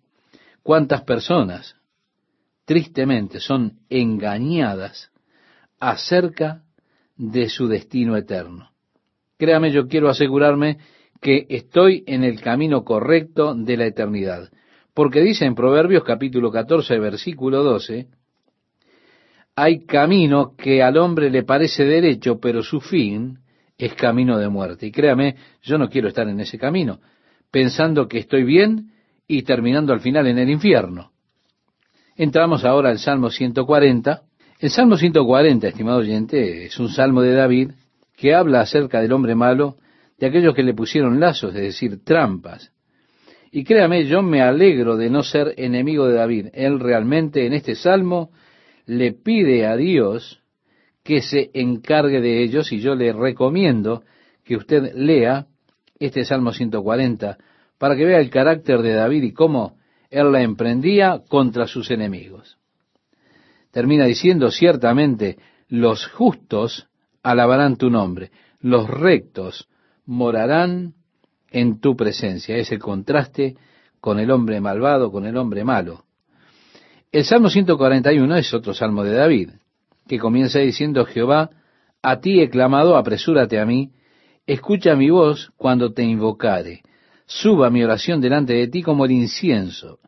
cuántas personas tristemente son engañadas acerca de su destino eterno. Créame, yo quiero asegurarme que estoy en el camino correcto de la eternidad. Porque dice en Proverbios capítulo 14, versículo 12, hay camino que al hombre le parece derecho, pero su fin es camino de muerte. Y créame, yo no quiero estar en ese camino, pensando que estoy bien y terminando al final en el infierno. Entramos ahora al Salmo 140. El Salmo 140, estimado oyente, es un salmo de David que habla acerca del hombre malo, de aquellos que le pusieron lazos, es decir, trampas. Y créame, yo me alegro de no ser enemigo de David. Él realmente en este salmo le pide a Dios que se encargue de ellos y yo le recomiendo que usted lea este Salmo 140 para que vea el carácter de David y cómo él la emprendía contra sus enemigos. Termina diciendo, ciertamente, los justos alabarán tu nombre, los rectos morarán en tu presencia. Ese contraste con el hombre malvado, con el hombre malo. El Salmo 141 es otro salmo de David, que comienza diciendo, Jehová, a ti he clamado, apresúrate a mí, escucha mi voz cuando te invocare, suba mi oración delante de ti como el incienso,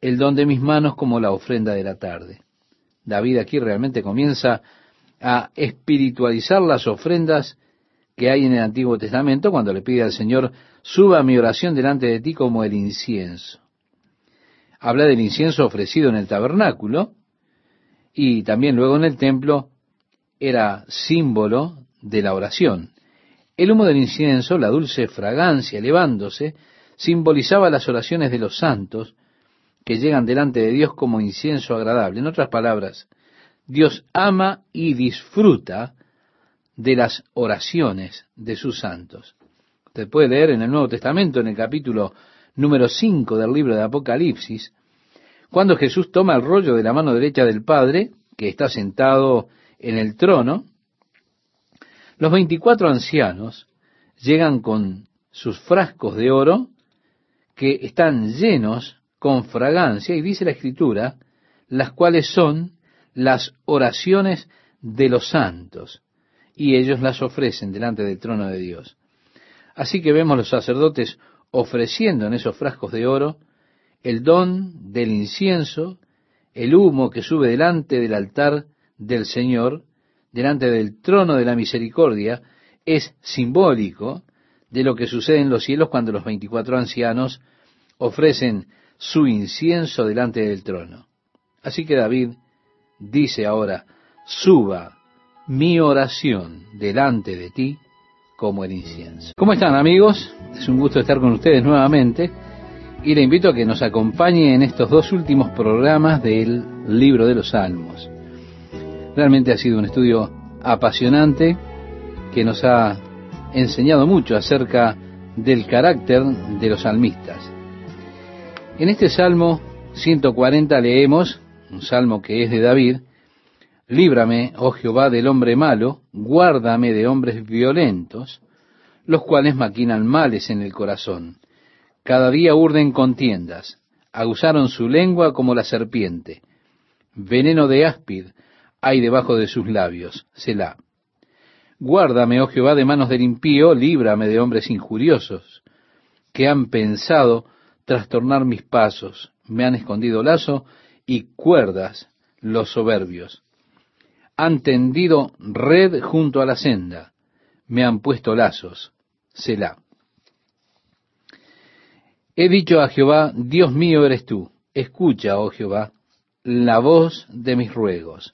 el don de mis manos como la ofrenda de la tarde. David aquí realmente comienza a espiritualizar las ofrendas que hay en el Antiguo Testamento cuando le pide al Señor, suba mi oración delante de ti como el incienso. Habla del incienso ofrecido en el tabernáculo y también luego en el templo era símbolo de la oración. El humo del incienso, la dulce fragancia elevándose, simbolizaba las oraciones de los santos que llegan delante de Dios como incienso agradable. En otras palabras, Dios ama y disfruta de las oraciones de sus santos. Usted puede leer en el Nuevo Testamento, en el capítulo número 5 del libro de Apocalipsis, cuando Jesús toma el rollo de la mano derecha del Padre, que está sentado en el trono, los veinticuatro ancianos llegan con sus frascos de oro que están llenos con fragancia, y dice la Escritura, las cuales son las oraciones de los santos, y ellos las ofrecen delante del trono de Dios. Así que vemos los sacerdotes ofreciendo en esos frascos de oro el don del incienso, el humo que sube delante del altar del Señor, delante del trono de la misericordia, es simbólico de lo que sucede en los cielos cuando los veinticuatro ancianos ofrecen su incienso delante del trono. Así que David dice ahora, suba mi oración delante de ti como el incienso. ¿Cómo están amigos? Es un gusto estar con ustedes nuevamente y le invito a que nos acompañe en estos dos últimos programas del libro de los Salmos. Realmente ha sido un estudio apasionante que nos ha enseñado mucho acerca del carácter de los salmistas. En este Salmo 140 leemos, un salmo que es de David, Líbrame, oh Jehová, del hombre malo, guárdame de hombres violentos, los cuales maquinan males en el corazón. Cada día urden contiendas, aguzaron su lengua como la serpiente. Veneno de áspid hay debajo de sus labios. Selah. Guárdame, oh Jehová, de manos del impío, líbrame de hombres injuriosos, que han pensado trastornar mis pasos, me han escondido lazo y cuerdas los soberbios han tendido red junto a la senda, me han puesto lazos. Selah. He dicho a Jehová, Dios mío eres tú. Escucha, oh Jehová, la voz de mis ruegos.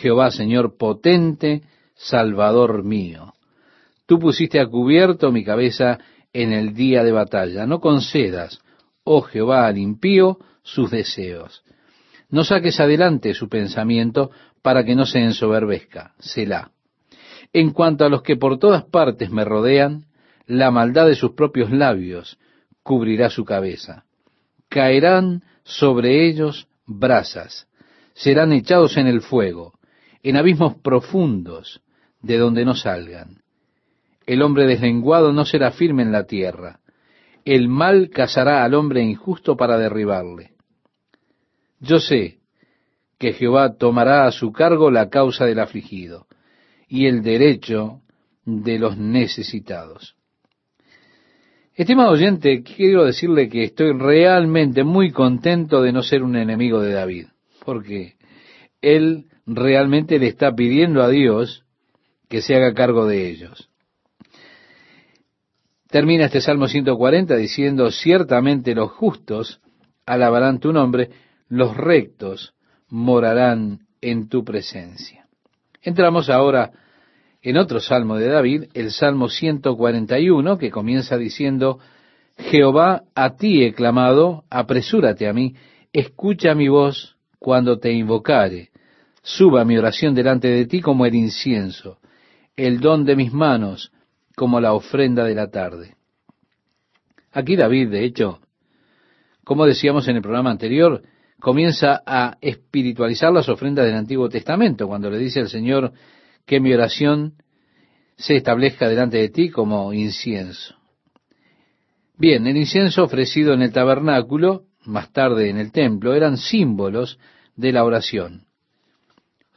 Jehová, Señor potente, Salvador mío. Tú pusiste a cubierto mi cabeza en el día de batalla. No concedas, oh Jehová, al impío sus deseos. No saques adelante su pensamiento para que no se ensoberbezca. Selah. En cuanto a los que por todas partes me rodean, la maldad de sus propios labios cubrirá su cabeza. Caerán sobre ellos brasas, serán echados en el fuego, en abismos profundos, de donde no salgan. El hombre deslenguado no será firme en la tierra. El mal cazará al hombre injusto para derribarle. Yo sé que Jehová tomará a su cargo la causa del afligido y el derecho de los necesitados. Estimado oyente, quiero decirle que estoy realmente muy contento de no ser un enemigo de David, porque él realmente le está pidiendo a Dios que se haga cargo de ellos. Termina este Salmo 140 diciendo, ciertamente los justos alabarán tu nombre, los rectos morarán en tu presencia. Entramos ahora en otro salmo de David, el Salmo 141, que comienza diciendo, Jehová, a ti he clamado, apresúrate a mí, escucha mi voz cuando te invocare, suba mi oración delante de ti como el incienso, el don de mis manos como la ofrenda de la tarde. Aquí David, de hecho, como decíamos en el programa anterior, comienza a espiritualizar las ofrendas del Antiguo Testamento, cuando le dice al Señor que mi oración se establezca delante de ti como incienso. Bien, el incienso ofrecido en el tabernáculo, más tarde en el templo, eran símbolos de la oración.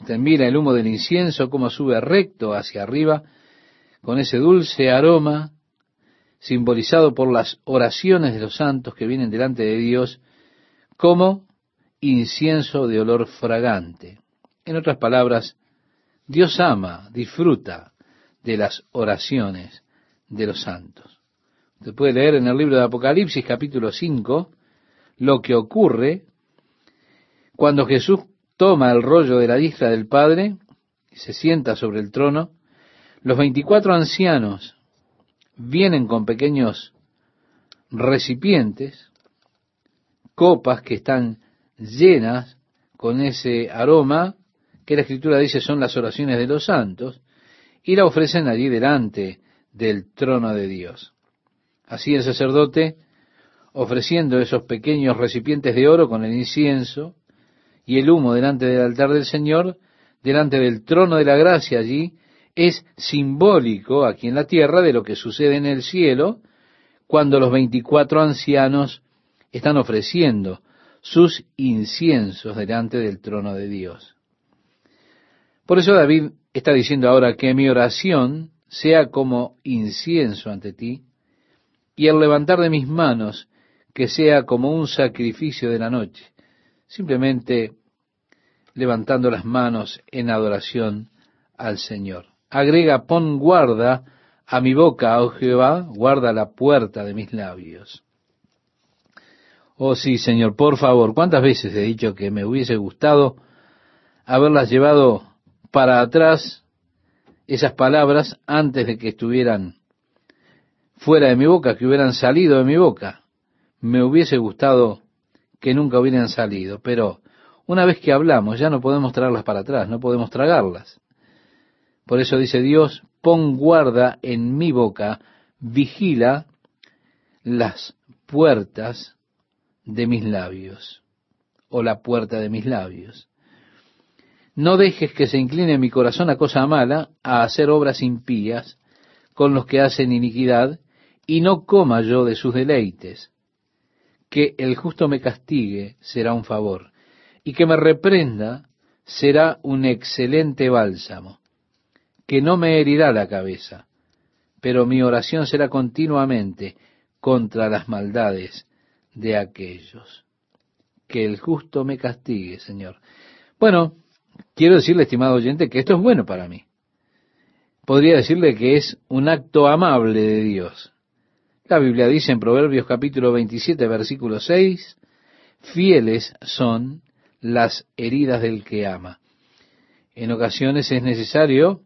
Mira el humo del incienso, como sube recto hacia arriba, con ese dulce aroma simbolizado por las oraciones de los santos que vienen delante de Dios como incienso de olor fragante. En otras palabras, Dios ama, disfruta de las oraciones de los santos. Usted puede leer en el libro de Apocalipsis capítulo 5 lo que ocurre cuando Jesús toma el rollo de la diestra del Padre y se sienta sobre el trono los veinticuatro ancianos vienen con pequeños recipientes, copas que están llenas con ese aroma que la escritura dice son las oraciones de los santos, y la ofrecen allí delante del trono de Dios. Así el sacerdote, ofreciendo esos pequeños recipientes de oro con el incienso y el humo delante del altar del Señor, delante del trono de la gracia allí, es simbólico aquí en la tierra de lo que sucede en el cielo cuando los veinticuatro ancianos están ofreciendo sus inciensos delante del trono de Dios. Por eso David está diciendo ahora que mi oración sea como incienso ante ti y el levantar de mis manos que sea como un sacrificio de la noche, simplemente levantando las manos en adoración al Señor agrega, pon guarda a mi boca, oh Jehová, guarda la puerta de mis labios. Oh sí, Señor, por favor, ¿cuántas veces he dicho que me hubiese gustado haberlas llevado para atrás esas palabras antes de que estuvieran fuera de mi boca, que hubieran salido de mi boca? Me hubiese gustado que nunca hubieran salido, pero una vez que hablamos ya no podemos traerlas para atrás, no podemos tragarlas. Por eso dice Dios, pon guarda en mi boca, vigila las puertas de mis labios, o la puerta de mis labios. No dejes que se incline mi corazón a cosa mala, a hacer obras impías con los que hacen iniquidad, y no coma yo de sus deleites. Que el justo me castigue será un favor, y que me reprenda será un excelente bálsamo que no me herirá la cabeza, pero mi oración será continuamente contra las maldades de aquellos. Que el justo me castigue, Señor. Bueno, quiero decirle, estimado oyente, que esto es bueno para mí. Podría decirle que es un acto amable de Dios. La Biblia dice en Proverbios capítulo 27, versículo 6, fieles son las heridas del que ama. En ocasiones es necesario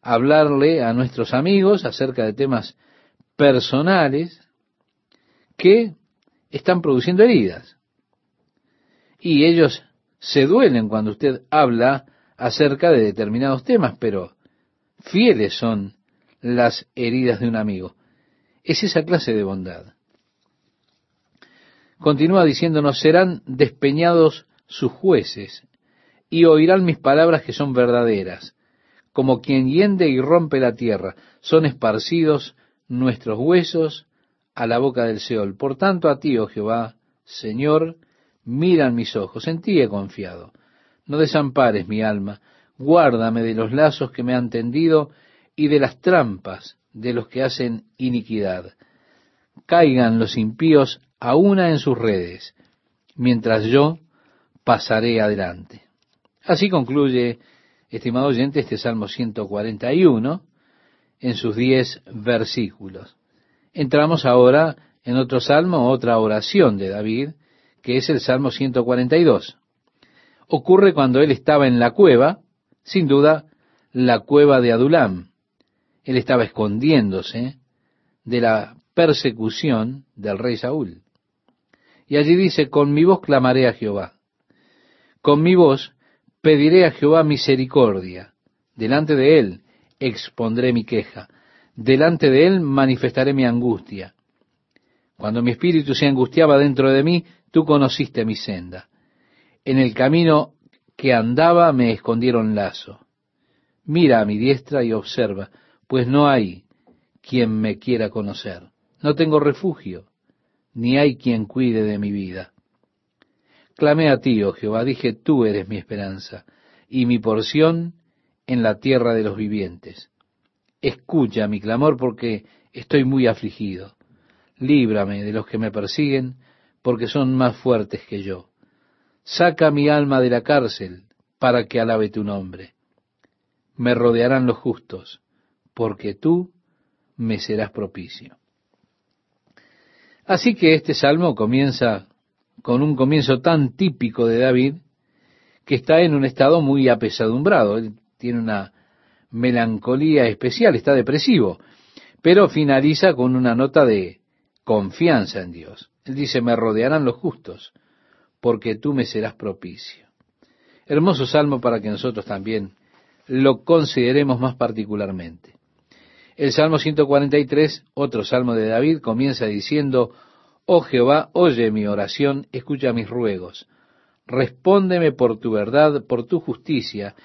hablarle a nuestros amigos acerca de temas personales que están produciendo heridas. Y ellos se duelen cuando usted habla acerca de determinados temas, pero fieles son las heridas de un amigo. Es esa clase de bondad. Continúa diciéndonos, serán despeñados sus jueces y oirán mis palabras que son verdaderas como quien hiende y rompe la tierra. Son esparcidos nuestros huesos a la boca del Seol. Por tanto, a ti, oh Jehová, Señor, miran mis ojos, en ti he confiado. No desampares mi alma, guárdame de los lazos que me han tendido y de las trampas de los que hacen iniquidad. Caigan los impíos a una en sus redes, mientras yo pasaré adelante. Así concluye, estimado oyente, este Salmo 141 en sus diez versículos. Entramos ahora en otro salmo, otra oración de David, que es el Salmo 142. Ocurre cuando él estaba en la cueva, sin duda, la cueva de Adulam. Él estaba escondiéndose de la persecución del rey Saúl. Y allí dice, con mi voz clamaré a Jehová. Con mi voz pediré a Jehová misericordia. Delante de él expondré mi queja. Delante de él manifestaré mi angustia. Cuando mi espíritu se angustiaba dentro de mí, tú conociste mi senda. En el camino que andaba me escondieron lazo. Mira a mi diestra y observa, pues no hay quien me quiera conocer. No tengo refugio, ni hay quien cuide de mi vida. Clamé a ti, oh Jehová, dije, tú eres mi esperanza, y mi porción en la tierra de los vivientes. Escucha mi clamor porque estoy muy afligido. Líbrame de los que me persiguen, porque son más fuertes que yo. Saca mi alma de la cárcel, para que alabe tu nombre. Me rodearán los justos, porque tú me serás propicio. Así que este salmo comienza con un comienzo tan típico de David, que está en un estado muy apesadumbrado. Él tiene una melancolía especial, está depresivo, pero finaliza con una nota de confianza en Dios. Él dice, me rodearán los justos, porque tú me serás propicio. Hermoso salmo para que nosotros también lo consideremos más particularmente. El Salmo 143, otro salmo de David, comienza diciendo, Oh Jehová, oye mi oración, escucha mis ruegos, respóndeme por tu verdad, por tu justicia,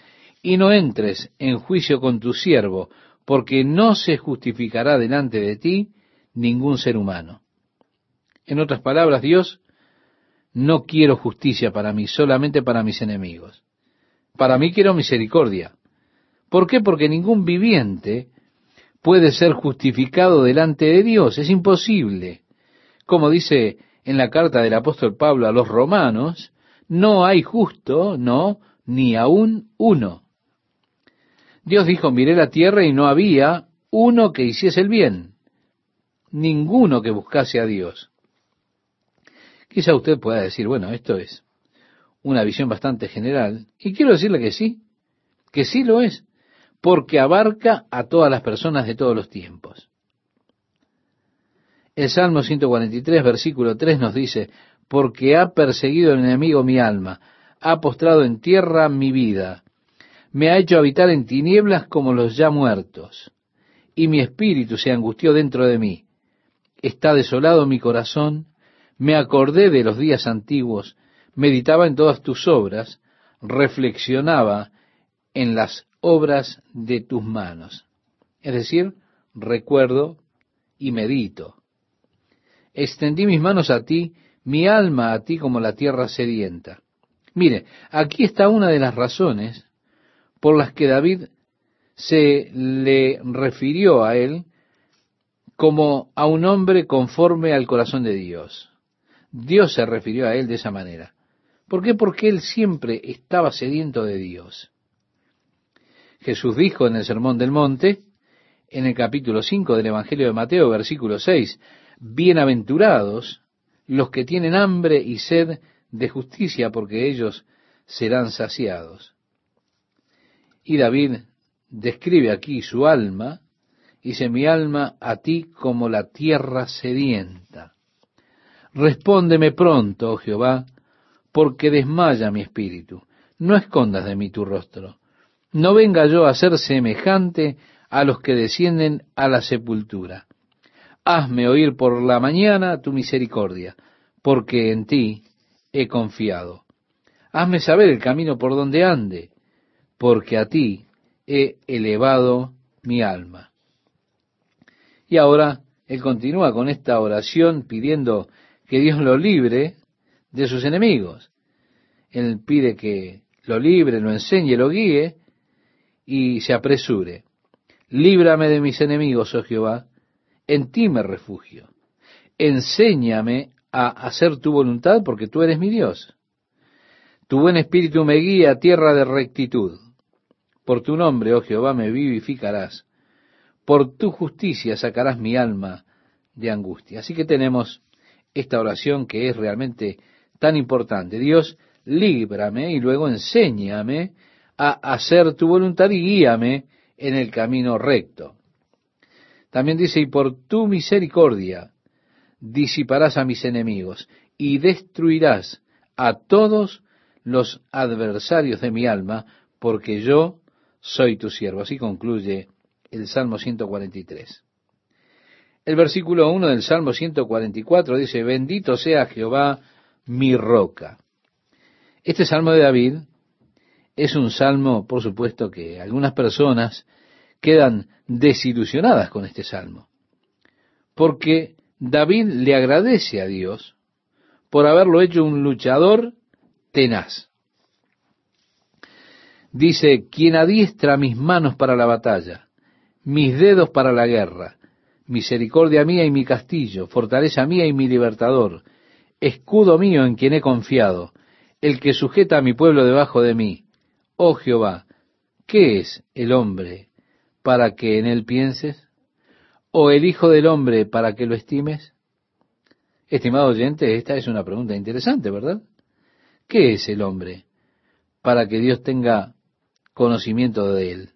y no entres en juicio con tu siervo, porque no se justificará delante de ti ningún ser humano. En otras palabras, Dios, no quiero justicia para mí, solamente para mis enemigos. Para mí quiero misericordia. ¿Por qué? Porque ningún viviente puede ser justificado delante de Dios. Es imposible. Como dice en la carta del apóstol Pablo a los romanos, no hay justo, no, ni aún uno. Dios dijo, miré la tierra y no había uno que hiciese el bien, ninguno que buscase a Dios. Quizá usted pueda decir, bueno, esto es una visión bastante general, y quiero decirle que sí, que sí lo es, porque abarca a todas las personas de todos los tiempos. El Salmo 143, versículo 3 nos dice, porque ha perseguido el enemigo mi alma, ha postrado en tierra mi vida, me ha hecho habitar en tinieblas como los ya muertos, y mi espíritu se angustió dentro de mí. Está desolado mi corazón, me acordé de los días antiguos, meditaba en todas tus obras, reflexionaba en las obras de tus manos. Es decir, recuerdo y medito. Extendí mis manos a ti, mi alma a ti como la tierra sedienta. Mire, aquí está una de las razones por las que David se le refirió a él como a un hombre conforme al corazón de Dios. Dios se refirió a él de esa manera. ¿Por qué? Porque él siempre estaba sediento de Dios. Jesús dijo en el Sermón del Monte, en el capítulo 5 del Evangelio de Mateo, versículo 6, Bienaventurados los que tienen hambre y sed de justicia, porque ellos serán saciados. Y David describe aquí su alma, dice, mi alma a ti como la tierra sedienta. Respóndeme pronto, oh Jehová, porque desmaya mi espíritu. No escondas de mí tu rostro. No venga yo a ser semejante a los que descienden a la sepultura. Hazme oír por la mañana tu misericordia, porque en ti he confiado. Hazme saber el camino por donde ande, porque a ti he elevado mi alma. Y ahora él continúa con esta oración pidiendo que Dios lo libre de sus enemigos. Él pide que lo libre, lo enseñe, lo guíe y se apresure. Líbrame de mis enemigos, oh Jehová, en ti me refugio. Enséñame a hacer tu voluntad porque tú eres mi Dios. Tu buen espíritu me guía a tierra de rectitud. Por tu nombre, oh Jehová, me vivificarás. Por tu justicia sacarás mi alma de angustia. Así que tenemos esta oración que es realmente tan importante. Dios, líbrame y luego enséñame a hacer tu voluntad y guíame en el camino recto. También dice, y por tu misericordia disiparás a mis enemigos y destruirás a todos los adversarios de mi alma, porque yo soy tu siervo. Así concluye el Salmo 143. El versículo 1 del Salmo 144 dice, bendito sea Jehová mi roca. Este Salmo de David es un salmo, por supuesto, que algunas personas quedan desilusionadas con este salmo, porque David le agradece a Dios por haberlo hecho un luchador tenaz. Dice, quien adiestra mis manos para la batalla, mis dedos para la guerra, misericordia mía y mi castillo, fortaleza mía y mi libertador, escudo mío en quien he confiado, el que sujeta a mi pueblo debajo de mí. Oh Jehová, ¿qué es el hombre para que en él pienses? o el Hijo del Hombre para que lo estimes? Estimado oyente, esta es una pregunta interesante, ¿verdad? ¿Qué es el hombre para que Dios tenga conocimiento de él?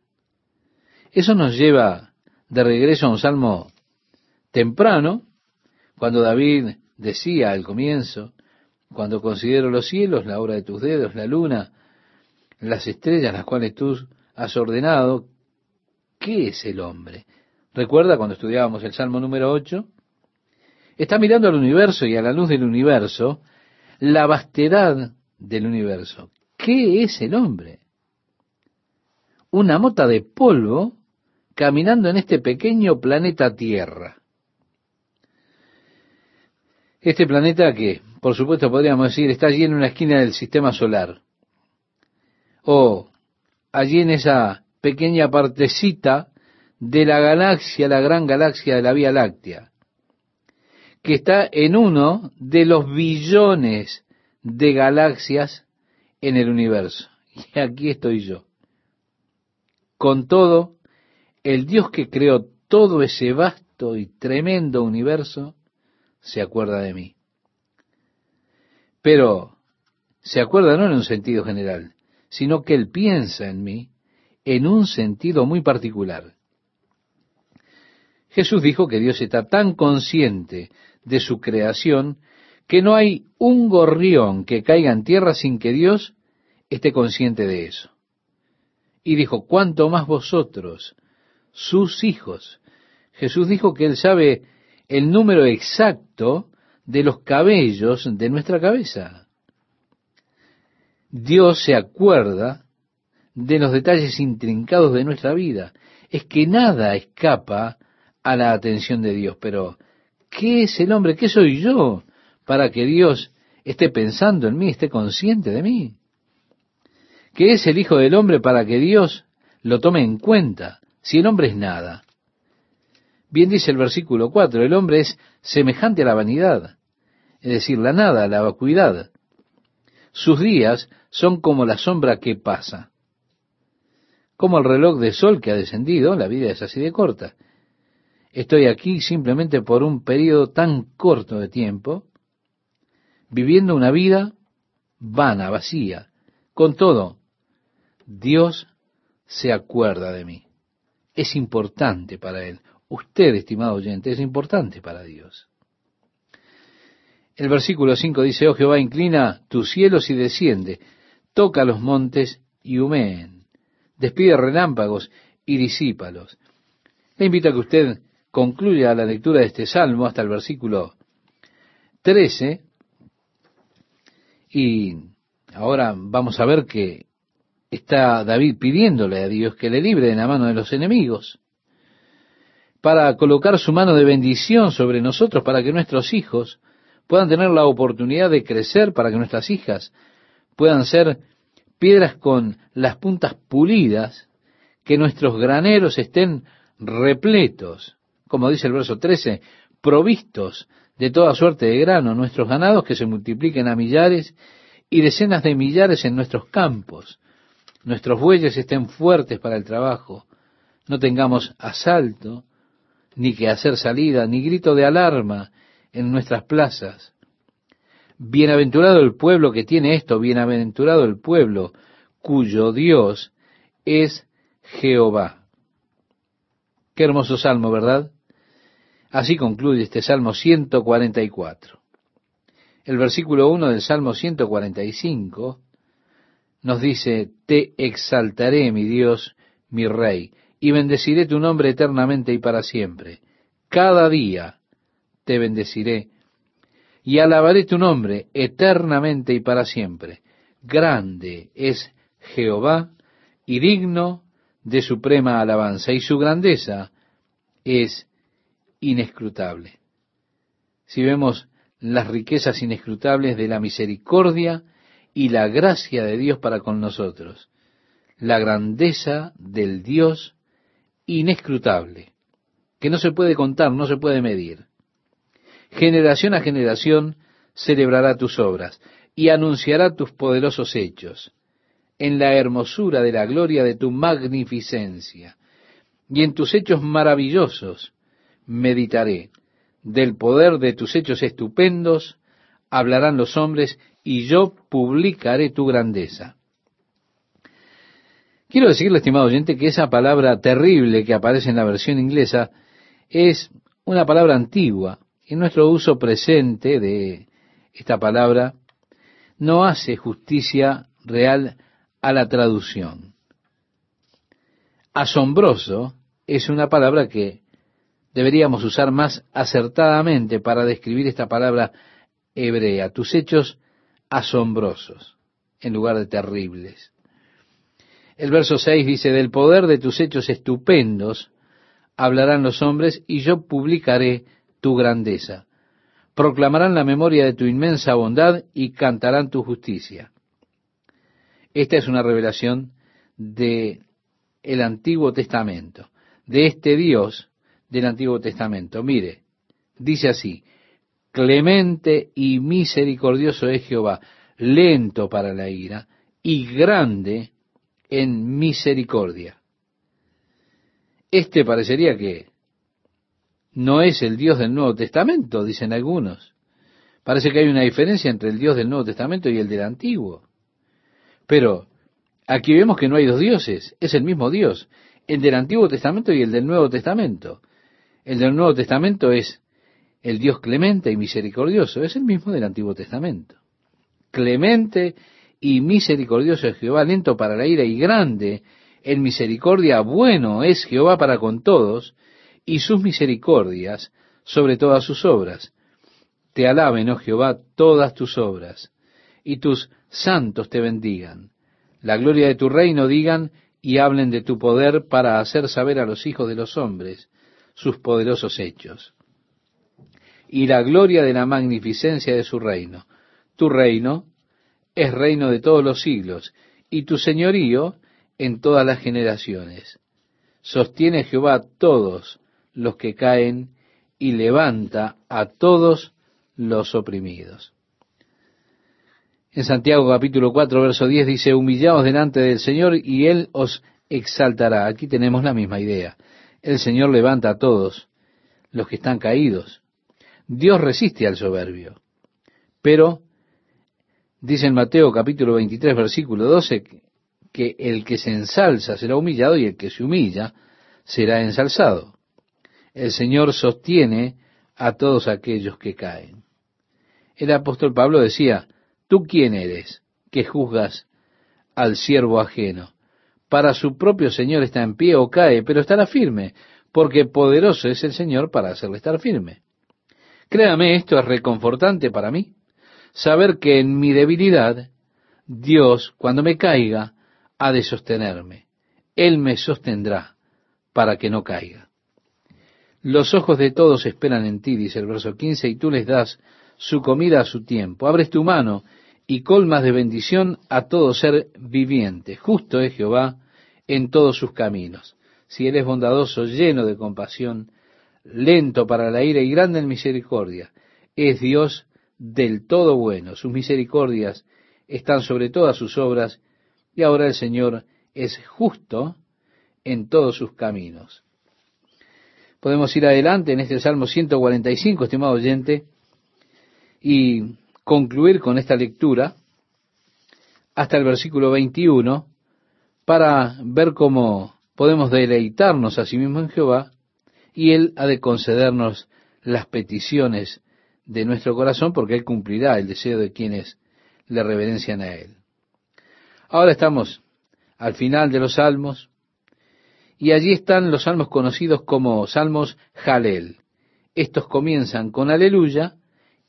Eso nos lleva de regreso a un salmo temprano, cuando David decía al comienzo, cuando considero los cielos, la obra de tus dedos, la luna, las estrellas, las cuales tú has ordenado, ¿qué es el hombre? Recuerda cuando estudiábamos el Salmo número 8, está mirando al universo y a la luz del universo, la vastedad del universo. ¿Qué es el hombre? Una mota de polvo caminando en este pequeño planeta Tierra. Este planeta que, por supuesto, podríamos decir, está allí en una esquina del sistema solar. O allí en esa pequeña partecita de la galaxia, la gran galaxia de la Vía Láctea, que está en uno de los billones de galaxias en el universo. Y aquí estoy yo. Con todo, el Dios que creó todo ese vasto y tremendo universo se acuerda de mí. Pero se acuerda no en un sentido general, sino que Él piensa en mí en un sentido muy particular. Jesús dijo que Dios está tan consciente de su creación que no hay un gorrión que caiga en tierra sin que Dios esté consciente de eso. Y dijo, ¿cuánto más vosotros, sus hijos? Jesús dijo que Él sabe el número exacto de los cabellos de nuestra cabeza. Dios se acuerda de los detalles intrincados de nuestra vida. Es que nada escapa a la atención de Dios. Pero, ¿qué es el hombre? ¿Qué soy yo para que Dios esté pensando en mí, esté consciente de mí? ¿Qué es el Hijo del Hombre para que Dios lo tome en cuenta? Si el hombre es nada. Bien dice el versículo 4, el hombre es semejante a la vanidad, es decir, la nada, la vacuidad. Sus días son como la sombra que pasa. Como el reloj de sol que ha descendido, la vida es así de corta. Estoy aquí simplemente por un periodo tan corto de tiempo, viviendo una vida vana, vacía. Con todo, Dios se acuerda de mí. Es importante para Él. Usted, estimado oyente, es importante para Dios. El versículo 5 dice, oh Jehová, inclina tus cielos y desciende, toca los montes y humeen, despide relámpagos y disípalos. Le invito a que usted concluye la lectura de este salmo hasta el versículo 13 y ahora vamos a ver que está David pidiéndole a Dios que le libre de la mano de los enemigos para colocar su mano de bendición sobre nosotros para que nuestros hijos puedan tener la oportunidad de crecer para que nuestras hijas puedan ser piedras con las puntas pulidas, que nuestros graneros estén repletos, como dice el verso 13, provistos de toda suerte de grano, nuestros ganados que se multipliquen a millares y decenas de millares en nuestros campos, nuestros bueyes estén fuertes para el trabajo, no tengamos asalto, ni que hacer salida, ni grito de alarma en nuestras plazas. Bienaventurado el pueblo que tiene esto, bienaventurado el pueblo cuyo Dios es Jehová. Qué hermoso salmo, ¿verdad? Así concluye este Salmo 144. El versículo 1 del Salmo 145 nos dice, Te exaltaré, mi Dios, mi Rey, y bendeciré tu nombre eternamente y para siempre. Cada día te bendeciré y alabaré tu nombre eternamente y para siempre. Grande es Jehová y digno de suprema alabanza, y su grandeza es inescrutable. Si vemos las riquezas inescrutables de la misericordia y la gracia de Dios para con nosotros, la grandeza del Dios inescrutable, que no se puede contar, no se puede medir. Generación a generación celebrará tus obras y anunciará tus poderosos hechos en la hermosura de la gloria de tu magnificencia y en tus hechos maravillosos meditaré. Del poder de tus hechos estupendos hablarán los hombres y yo publicaré tu grandeza. Quiero decirle, estimado oyente, que esa palabra terrible que aparece en la versión inglesa es una palabra antigua. En nuestro uso presente de esta palabra no hace justicia real a la traducción. Asombroso es una palabra que deberíamos usar más acertadamente para describir esta palabra hebrea, tus hechos asombrosos, en lugar de terribles. El verso 6 dice, del poder de tus hechos estupendos hablarán los hombres y yo publicaré tu grandeza. Proclamarán la memoria de tu inmensa bondad y cantarán tu justicia. Esta es una revelación de el Antiguo Testamento, de este Dios del Antiguo Testamento. Mire, dice así, clemente y misericordioso es Jehová, lento para la ira y grande en misericordia. Este parecería que no es el Dios del Nuevo Testamento, dicen algunos. Parece que hay una diferencia entre el Dios del Nuevo Testamento y el del Antiguo. Pero aquí vemos que no hay dos dioses, es el mismo Dios, el del Antiguo Testamento y el del Nuevo Testamento. El del Nuevo Testamento es el Dios clemente y misericordioso, es el mismo del Antiguo Testamento. Clemente y misericordioso es Jehová, lento para la ira y grande en misericordia, bueno es Jehová para con todos, y sus misericordias sobre todas sus obras. Te alaben, oh Jehová, todas tus obras, y tus santos te bendigan. La gloria de tu reino digan y hablen de tu poder para hacer saber a los hijos de los hombres sus poderosos hechos. Y la gloria de la magnificencia de su reino. Tu reino es reino de todos los siglos, y tu señorío en todas las generaciones. Sostiene Jehová todos los que caen y levanta a todos los oprimidos. En Santiago capítulo 4, verso 10 dice, humillaos delante del Señor y Él os exaltará. Aquí tenemos la misma idea. El Señor levanta a todos los que están caídos. Dios resiste al soberbio, pero Dice en Mateo capítulo 23, versículo 12, que el que se ensalza será humillado y el que se humilla será ensalzado. El Señor sostiene a todos aquellos que caen. El apóstol Pablo decía, ¿tú quién eres que juzgas al siervo ajeno? Para su propio Señor está en pie o cae, pero estará firme, porque poderoso es el Señor para hacerle estar firme. Créame, esto es reconfortante para mí saber que en mi debilidad, Dios, cuando me caiga, ha de sostenerme. Él me sostendrá para que no caiga. Los ojos de todos esperan en ti, dice el verso 15, y tú les das su comida a su tiempo. Abres tu mano y colmas de bendición a todo ser viviente. Justo es Jehová en todos sus caminos. Si Él es bondadoso, lleno de compasión, lento para la ira y grande en misericordia, es Dios del todo bueno. Sus misericordias están sobre todas sus obras y ahora el Señor es justo en todos sus caminos. Podemos ir adelante en este Salmo 145, estimado oyente, y concluir con esta lectura hasta el versículo 21 para ver cómo podemos deleitarnos a sí mismo en Jehová y Él ha de concedernos las peticiones de nuestro corazón porque Él cumplirá el deseo de quienes le reverencian a Él. Ahora estamos al final de los salmos y allí están los salmos conocidos como salmos Jalel. Estos comienzan con aleluya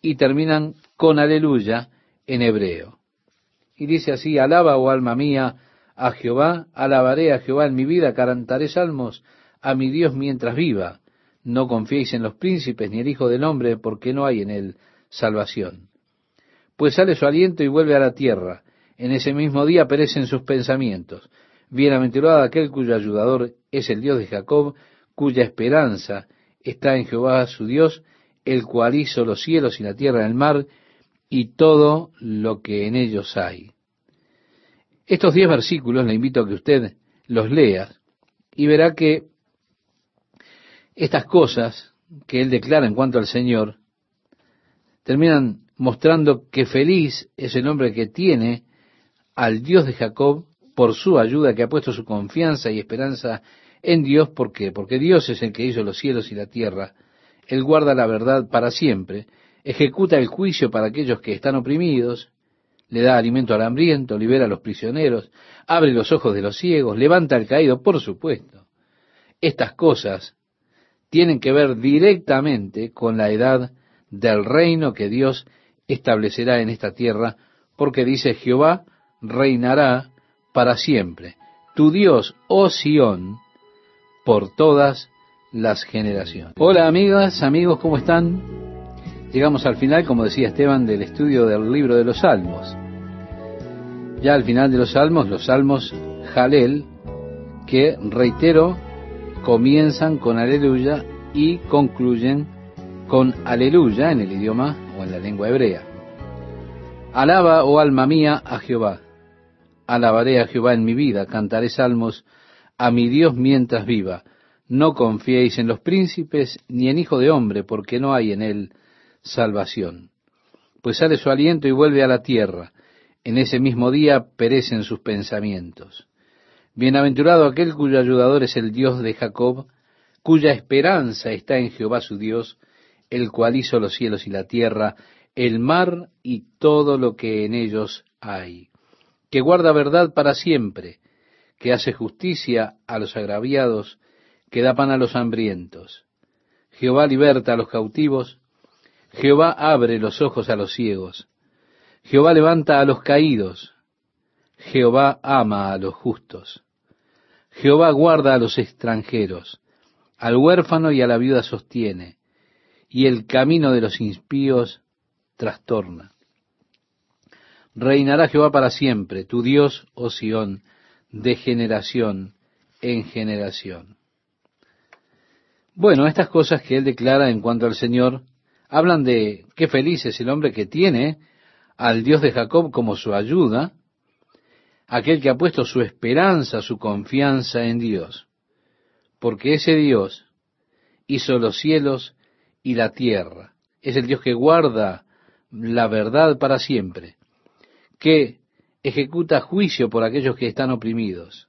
y terminan con aleluya en hebreo. Y dice así, alaba, oh alma mía, a Jehová, alabaré a Jehová en mi vida, cantaré salmos a mi Dios mientras viva. No confiéis en los príncipes ni el Hijo del Hombre, porque no hay en él salvación. Pues sale su aliento y vuelve a la tierra. En ese mismo día perecen sus pensamientos. Bienaventurado aquel cuyo ayudador es el Dios de Jacob, cuya esperanza está en Jehová su Dios, el cual hizo los cielos y la tierra y el mar, y todo lo que en ellos hay. Estos diez versículos le invito a que usted los lea y verá que estas cosas que él declara en cuanto al Señor terminan mostrando que feliz es el hombre que tiene al Dios de Jacob por su ayuda, que ha puesto su confianza y esperanza en Dios. ¿Por qué? Porque Dios es el que hizo los cielos y la tierra. Él guarda la verdad para siempre, ejecuta el juicio para aquellos que están oprimidos, le da alimento al hambriento, libera a los prisioneros, abre los ojos de los ciegos, levanta al caído, por supuesto. Estas cosas tienen que ver directamente con la edad del reino que Dios establecerá en esta tierra, porque dice Jehová reinará para siempre. Tu Dios, oh Sión, por todas las generaciones. Hola amigas, amigos, ¿cómo están? Llegamos al final, como decía Esteban, del estudio del libro de los Salmos. Ya al final de los Salmos, los Salmos Jalel, que, reitero, comienzan con aleluya y concluyen con aleluya en el idioma o en la lengua hebrea. Alaba, oh alma mía, a Jehová. Alabaré a Jehová en mi vida, cantaré salmos a mi Dios mientras viva. No confiéis en los príncipes ni en hijo de hombre, porque no hay en él salvación. Pues sale su aliento y vuelve a la tierra. En ese mismo día perecen sus pensamientos. Bienaventurado aquel cuyo ayudador es el Dios de Jacob, cuya esperanza está en Jehová su Dios, el cual hizo los cielos y la tierra, el mar y todo lo que en ellos hay, que guarda verdad para siempre, que hace justicia a los agraviados, que da pan a los hambrientos. Jehová liberta a los cautivos, Jehová abre los ojos a los ciegos, Jehová levanta a los caídos, Jehová ama a los justos, Jehová guarda a los extranjeros, al huérfano y a la viuda sostiene, y el camino de los impíos trastorna. Reinará Jehová para siempre, tu Dios, oh Sión, de generación en generación. Bueno, estas cosas que él declara en cuanto al Señor hablan de qué feliz es el hombre que tiene al Dios de Jacob como su ayuda, aquel que ha puesto su esperanza, su confianza en Dios, porque ese Dios hizo los cielos y la tierra, es el Dios que guarda la verdad para siempre, que ejecuta juicio por aquellos que están oprimidos,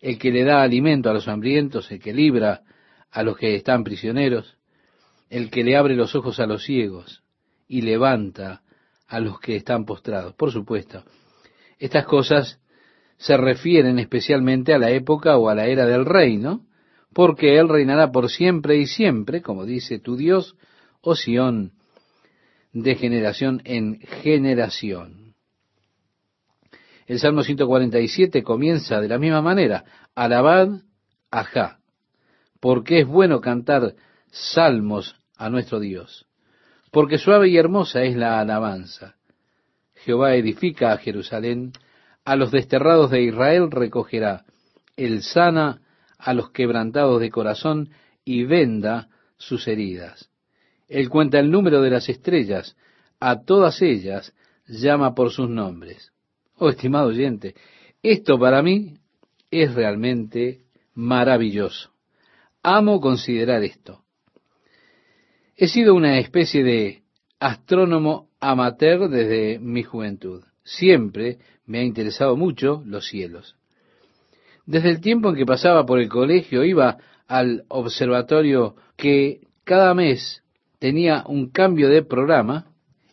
el que le da alimento a los hambrientos, el que libra a los que están prisioneros, el que le abre los ojos a los ciegos y levanta a los que están postrados. Por supuesto, estas cosas se refieren especialmente a la época o a la era del reino, porque Él reinará por siempre y siempre, como dice tu Dios, oh Sión, de generación en generación. El Salmo 147 comienza de la misma manera, alabad a porque es bueno cantar salmos a nuestro Dios. porque suave y hermosa es la alabanza. Jehová edifica a Jerusalén, a los desterrados de Israel recogerá, él sana a los quebrantados de corazón y venda sus heridas. Él cuenta el número de las estrellas, a todas ellas llama por sus nombres. Oh, estimado oyente, esto para mí es realmente maravilloso. Amo considerar esto. He sido una especie de astrónomo amateur desde mi juventud. Siempre me ha interesado mucho los cielos. Desde el tiempo en que pasaba por el colegio iba al observatorio que cada mes tenía un cambio de programa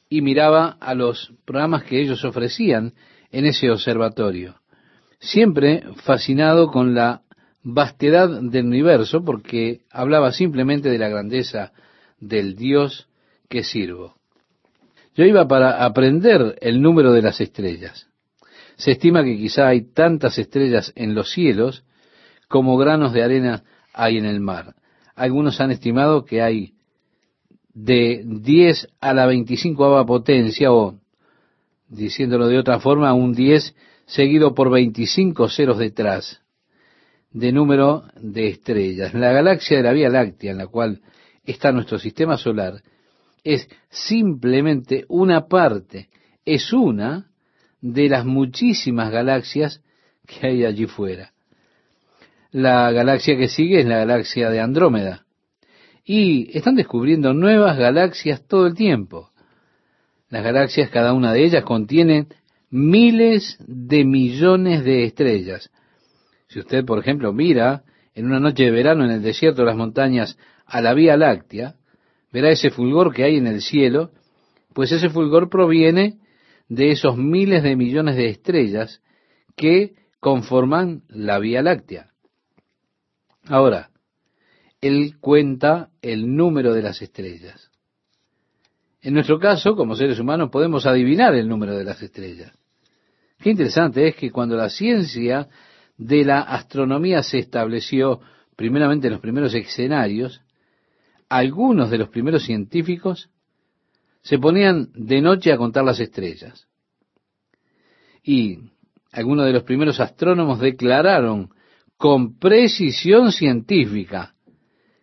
y miraba a los programas que ellos ofrecían en ese observatorio. Siempre fascinado con la vastedad del universo porque hablaba simplemente de la grandeza del Dios que sirvo. Yo iba para aprender el número de las estrellas. Se estima que quizá hay tantas estrellas en los cielos como granos de arena hay en el mar. Algunos han estimado que hay de 10 a la 25 potencia o, diciéndolo de otra forma, un 10 seguido por 25 ceros detrás de número de estrellas. La galaxia de la Vía Láctea, en la cual está nuestro sistema solar, es simplemente una parte, es una de las muchísimas galaxias que hay allí fuera. La galaxia que sigue es la galaxia de Andrómeda. Y están descubriendo nuevas galaxias todo el tiempo. Las galaxias, cada una de ellas, contienen miles de millones de estrellas. Si usted, por ejemplo, mira en una noche de verano en el desierto de las montañas a la Vía Láctea, verá ese fulgor que hay en el cielo, pues ese fulgor proviene de esos miles de millones de estrellas que conforman la Vía Láctea. Ahora, él cuenta el número de las estrellas. En nuestro caso, como seres humanos, podemos adivinar el número de las estrellas. Qué interesante es que cuando la ciencia de la astronomía se estableció primeramente en los primeros escenarios, algunos de los primeros científicos se ponían de noche a contar las estrellas. Y algunos de los primeros astrónomos declararon con precisión científica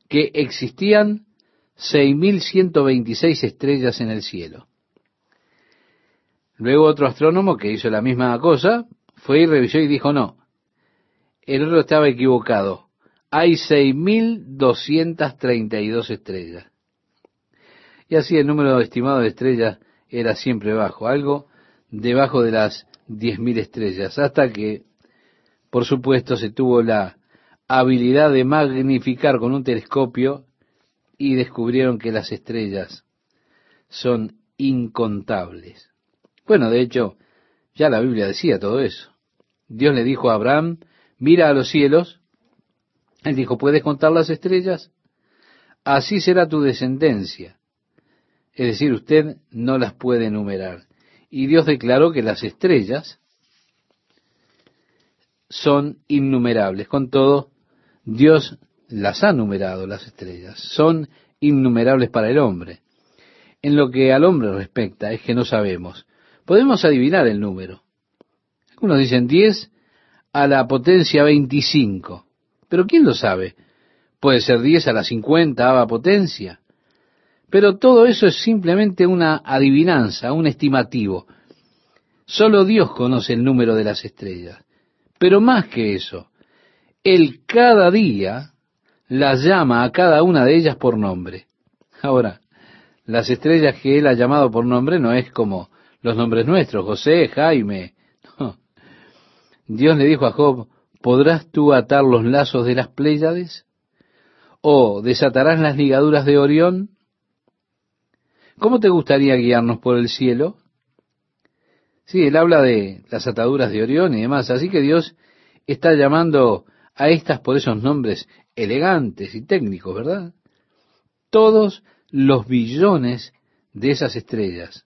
que existían 6.126 estrellas en el cielo. Luego otro astrónomo que hizo la misma cosa fue y revisó y dijo no, el otro estaba equivocado. Hay 6.232 estrellas. Y así el número estimado de estrellas era siempre bajo, algo debajo de las 10.000 estrellas, hasta que, por supuesto, se tuvo la habilidad de magnificar con un telescopio y descubrieron que las estrellas son incontables. Bueno, de hecho, ya la Biblia decía todo eso. Dios le dijo a Abraham, mira a los cielos. Él dijo, ¿puedes contar las estrellas? Así será tu descendencia. Es decir, usted no las puede enumerar. Y Dios declaró que las estrellas son innumerables. Con todo, Dios las ha numerado, las estrellas. Son innumerables para el hombre. En lo que al hombre respecta es que no sabemos. Podemos adivinar el número. Algunos dicen 10 a la potencia 25. Pero ¿quién lo sabe? Puede ser 10 a la 50 a potencia. Pero todo eso es simplemente una adivinanza, un estimativo. Solo Dios conoce el número de las estrellas. Pero más que eso, Él cada día las llama a cada una de ellas por nombre. Ahora, las estrellas que Él ha llamado por nombre no es como los nombres nuestros, José, Jaime. Dios le dijo a Job, ¿podrás tú atar los lazos de las Pléyades? ¿O desatarás las ligaduras de Orión? ¿Cómo te gustaría guiarnos por el cielo? Sí, él habla de las ataduras de Orión y demás, así que Dios está llamando a estas por esos nombres elegantes y técnicos, ¿verdad? Todos los billones de esas estrellas.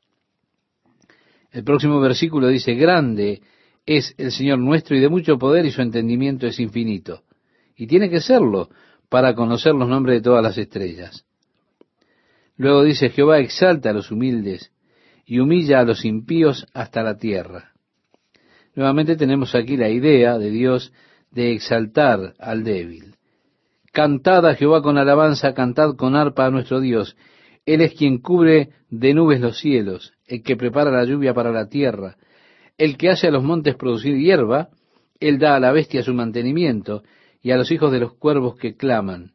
El próximo versículo dice, grande es el Señor nuestro y de mucho poder y su entendimiento es infinito. Y tiene que serlo para conocer los nombres de todas las estrellas. Luego dice, Jehová exalta a los humildes y humilla a los impíos hasta la tierra. Nuevamente tenemos aquí la idea de Dios de exaltar al débil. Cantad a Jehová con alabanza, cantad con arpa a nuestro Dios. Él es quien cubre de nubes los cielos, el que prepara la lluvia para la tierra, el que hace a los montes producir hierba, él da a la bestia su mantenimiento, y a los hijos de los cuervos que claman.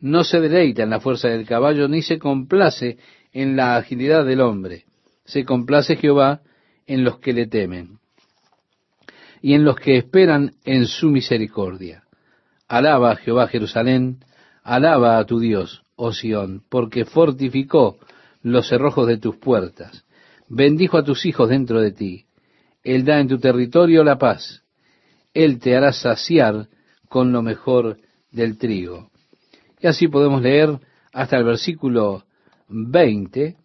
No se deleita en la fuerza del caballo, ni se complace en la agilidad del hombre. Se complace Jehová en los que le temen y en los que esperan en su misericordia. Alaba a Jehová Jerusalén, alaba a tu Dios, oh Sión, porque fortificó los cerrojos de tus puertas, bendijo a tus hijos dentro de ti. Él da en tu territorio la paz, Él te hará saciar con lo mejor del trigo. Y así podemos leer hasta el versículo 20,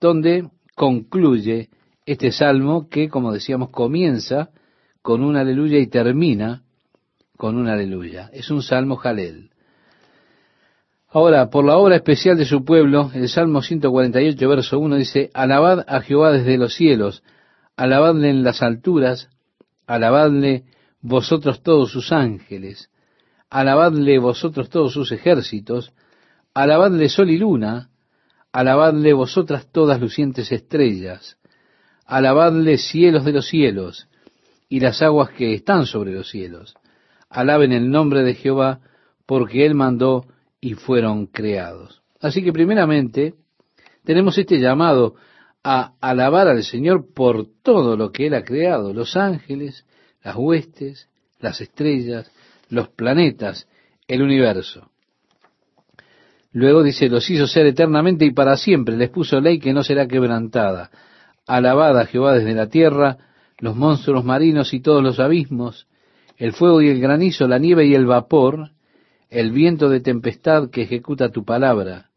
donde concluye este salmo que, como decíamos, comienza con un aleluya y termina con un aleluya. Es un salmo jalel. Ahora, por la obra especial de su pueblo, el Salmo 148, verso 1 dice, Alabad a Jehová desde los cielos, alabadle en las alturas, alabadle vosotros todos sus ángeles, alabadle vosotros todos sus ejércitos, alabadle sol y luna, alabadle vosotras todas lucientes estrellas, alabadle cielos de los cielos, y las aguas que están sobre los cielos. Alaben el nombre de Jehová, porque Él mandó y fueron creados. Así que primeramente tenemos este llamado a alabar al Señor por todo lo que Él ha creado, los ángeles, las huestes, las estrellas, los planetas, el universo. Luego dice, los hizo ser eternamente y para siempre, les puso ley que no será quebrantada. Alabad a Jehová desde la tierra, los monstruos marinos y todos los abismos, el fuego y el granizo, la nieve y el vapor, el viento de tempestad que ejecuta tu palabra,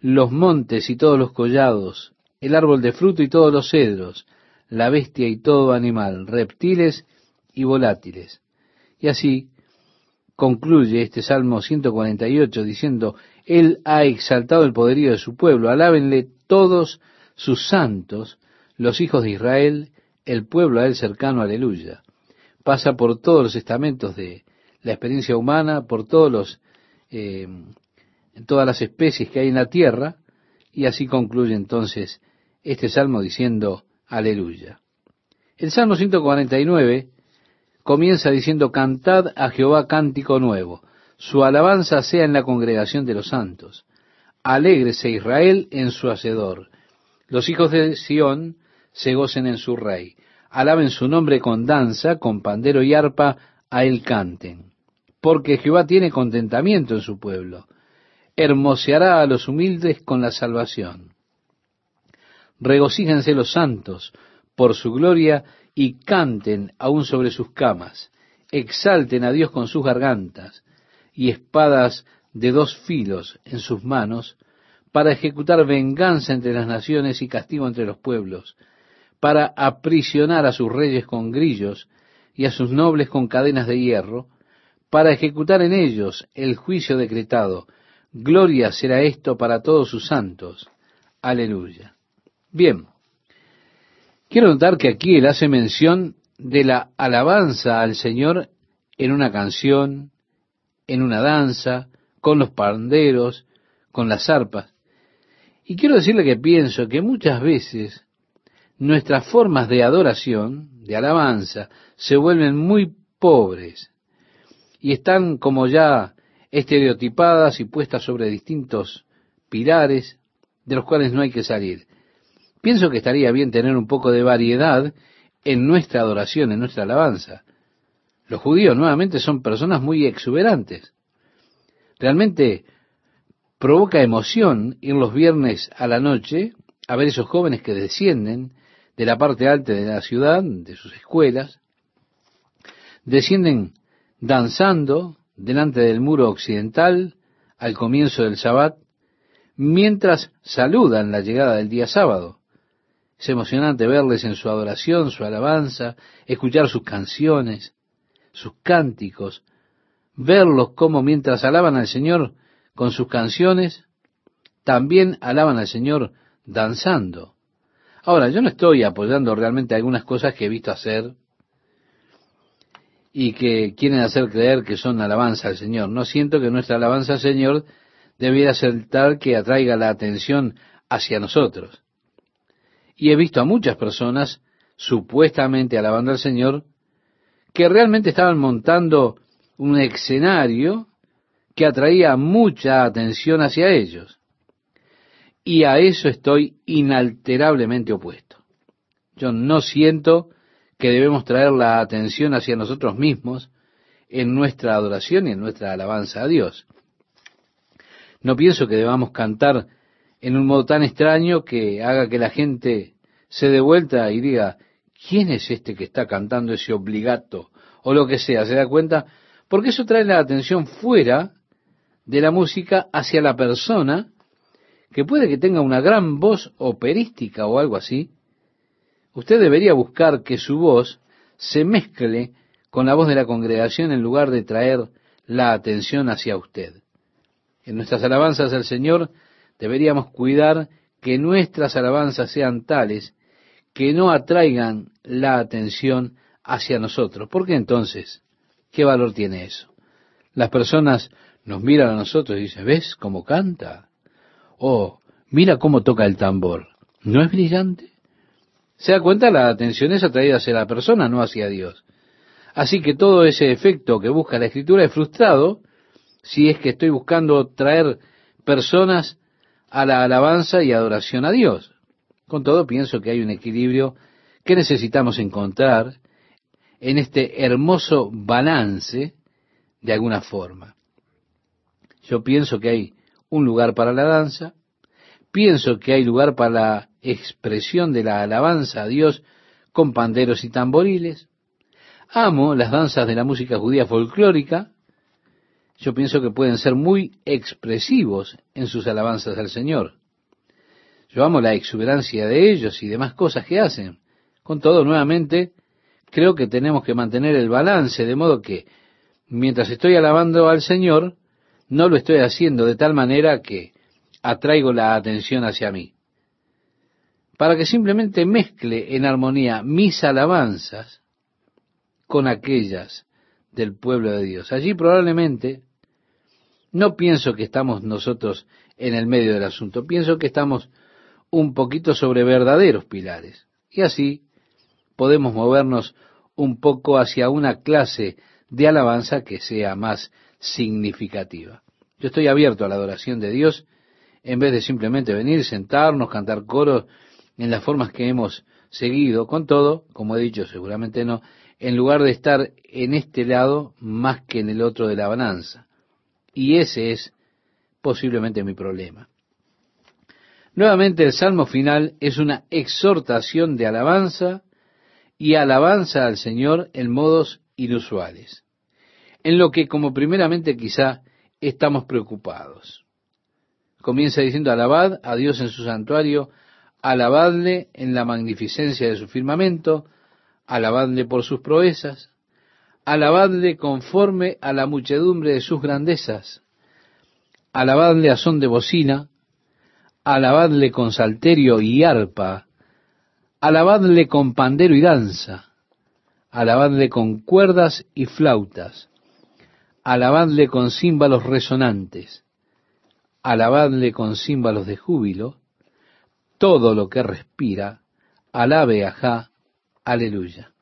los montes y todos los collados, el árbol de fruto y todos los cedros, la bestia y todo animal, reptiles y volátiles. Y así concluye este Salmo 148 diciendo, Él ha exaltado el poderío de su pueblo, alábenle todos sus santos, los hijos de Israel, el pueblo a Él cercano, aleluya. Pasa por todos los estamentos de la experiencia humana, por todos los, eh, todas las especies que hay en la tierra, y así concluye entonces este salmo diciendo, aleluya. El Salmo 149 comienza diciendo, cantad a Jehová cántico nuevo, su alabanza sea en la congregación de los santos. Alégrese Israel en su hacedor. Los hijos de Sión se gocen en su rey. Alaben su nombre con danza, con pandero y arpa, a él canten porque Jehová tiene contentamiento en su pueblo. Hermoseará a los humildes con la salvación. Regocíjense los santos por su gloria y canten aún sobre sus camas. Exalten a Dios con sus gargantas y espadas de dos filos en sus manos para ejecutar venganza entre las naciones y castigo entre los pueblos, para aprisionar a sus reyes con grillos y a sus nobles con cadenas de hierro, para ejecutar en ellos el juicio decretado. Gloria será esto para todos sus santos. Aleluya. Bien, quiero notar que aquí él hace mención de la alabanza al Señor en una canción, en una danza, con los panderos, con las arpas. Y quiero decirle que pienso que muchas veces nuestras formas de adoración, de alabanza, se vuelven muy pobres, y están como ya estereotipadas y puestas sobre distintos pilares de los cuales no hay que salir. Pienso que estaría bien tener un poco de variedad en nuestra adoración, en nuestra alabanza. Los judíos nuevamente son personas muy exuberantes. Realmente provoca emoción ir los viernes a la noche a ver esos jóvenes que descienden de la parte alta de la ciudad, de sus escuelas, descienden danzando delante del muro occidental al comienzo del Sabbat, mientras saludan la llegada del día sábado. Es emocionante verles en su adoración, su alabanza, escuchar sus canciones, sus cánticos, verlos como mientras alaban al Señor con sus canciones, también alaban al Señor danzando. Ahora, yo no estoy apoyando realmente algunas cosas que he visto hacer y que quieren hacer creer que son alabanza al Señor. No siento que nuestra alabanza al Señor debiera ser tal que atraiga la atención hacia nosotros. Y he visto a muchas personas supuestamente alabando al Señor que realmente estaban montando un escenario que atraía mucha atención hacia ellos. Y a eso estoy inalterablemente opuesto. Yo no siento que debemos traer la atención hacia nosotros mismos en nuestra adoración y en nuestra alabanza a Dios. No pienso que debamos cantar en un modo tan extraño que haga que la gente se dé vuelta y diga, ¿quién es este que está cantando ese obligato? O lo que sea, ¿se da cuenta? Porque eso trae la atención fuera de la música hacia la persona que puede que tenga una gran voz operística o algo así. Usted debería buscar que su voz se mezcle con la voz de la congregación en lugar de traer la atención hacia usted. En nuestras alabanzas al Señor deberíamos cuidar que nuestras alabanzas sean tales que no atraigan la atención hacia nosotros. ¿Por qué entonces? ¿Qué valor tiene eso? Las personas nos miran a nosotros y dicen, ¿ves cómo canta? Oh, mira cómo toca el tambor. ¿No es brillante? Se da cuenta, la atención es atraída hacia la persona, no hacia Dios. Así que todo ese efecto que busca la escritura es frustrado si es que estoy buscando traer personas a la alabanza y adoración a Dios. Con todo, pienso que hay un equilibrio que necesitamos encontrar en este hermoso balance de alguna forma. Yo pienso que hay un lugar para la danza, pienso que hay lugar para la expresión de la alabanza a Dios con panderos y tamboriles. Amo las danzas de la música judía folclórica, yo pienso que pueden ser muy expresivos en sus alabanzas al Señor. Yo amo la exuberancia de ellos y demás cosas que hacen. Con todo, nuevamente, creo que tenemos que mantener el balance, de modo que mientras estoy alabando al Señor, no lo estoy haciendo de tal manera que atraigo la atención hacia mí. Para que simplemente mezcle en armonía mis alabanzas con aquellas del pueblo de Dios. Allí probablemente no pienso que estamos nosotros en el medio del asunto, pienso que estamos un poquito sobre verdaderos pilares. Y así podemos movernos un poco hacia una clase de alabanza que sea más significativa. Yo estoy abierto a la adoración de Dios en vez de simplemente venir, sentarnos, cantar coros en las formas que hemos seguido. Con todo, como he dicho, seguramente no, en lugar de estar en este lado más que en el otro de la balanza. Y ese es posiblemente mi problema. Nuevamente el salmo final es una exhortación de alabanza y alabanza al Señor en modos inusuales, en lo que como primeramente quizá estamos preocupados. Comienza diciendo, alabad a Dios en su santuario, alabadle en la magnificencia de su firmamento, alabadle por sus proezas, alabadle conforme a la muchedumbre de sus grandezas, alabadle a son de bocina, alabadle con salterio y arpa, alabadle con pandero y danza, alabadle con cuerdas y flautas, alabadle con címbalos resonantes, alabadle con címbalos de júbilo, todo lo que respira, alabe a Ja, aleluya.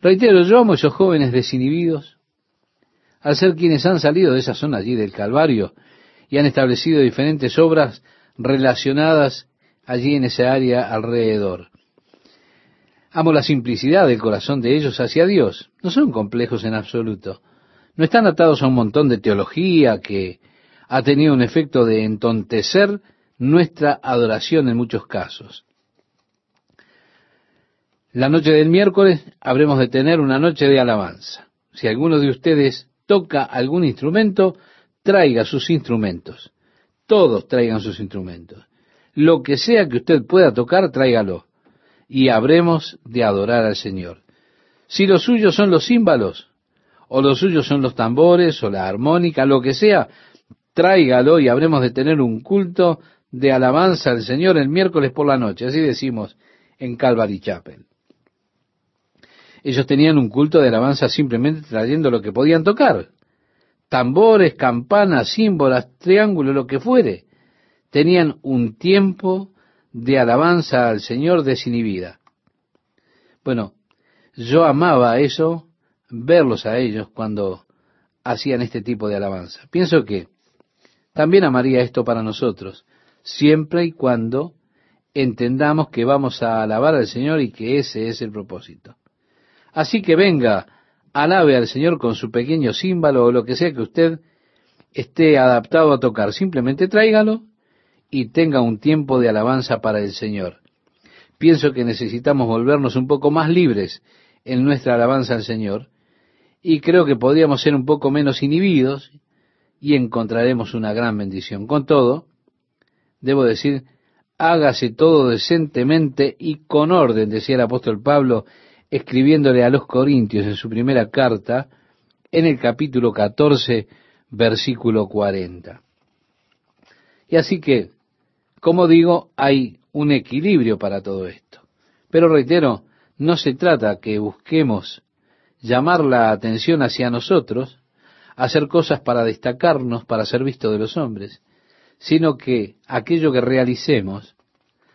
Reitero, yo amo esos jóvenes desinhibidos, al ser quienes han salido de esa zona allí del Calvario y han establecido diferentes obras relacionadas allí en esa área alrededor. Amo la simplicidad del corazón de ellos hacia Dios. No son complejos en absoluto. No están atados a un montón de teología que ha tenido un efecto de entontecer nuestra adoración en muchos casos. La noche del miércoles habremos de tener una noche de alabanza. Si alguno de ustedes toca algún instrumento, traiga sus instrumentos. Todos traigan sus instrumentos. Lo que sea que usted pueda tocar, tráigalo. Y habremos de adorar al Señor. Si los suyos son los címbalos, o los suyos son los tambores, o la armónica, lo que sea, tráigalo y habremos de tener un culto de alabanza al Señor el miércoles por la noche. Así decimos en Calvary Chapel. Ellos tenían un culto de alabanza simplemente trayendo lo que podían tocar. Tambores, campanas, símbolos, triángulos, lo que fuere. Tenían un tiempo de alabanza al Señor desinhibida. Bueno, yo amaba eso, verlos a ellos cuando hacían este tipo de alabanza. Pienso que también amaría esto para nosotros, siempre y cuando entendamos que vamos a alabar al Señor y que ese es el propósito. Así que venga, alabe al Señor con su pequeño símbolo o lo que sea que usted esté adaptado a tocar. Simplemente tráigalo y tenga un tiempo de alabanza para el Señor. Pienso que necesitamos volvernos un poco más libres en nuestra alabanza al Señor y creo que podríamos ser un poco menos inhibidos y encontraremos una gran bendición. Con todo, debo decir, hágase todo decentemente y con orden, decía el apóstol Pablo escribiéndole a los Corintios en su primera carta, en el capítulo 14, versículo 40. Y así que, como digo, hay un equilibrio para todo esto. Pero reitero, no se trata que busquemos llamar la atención hacia nosotros, hacer cosas para destacarnos, para ser visto de los hombres, sino que aquello que realicemos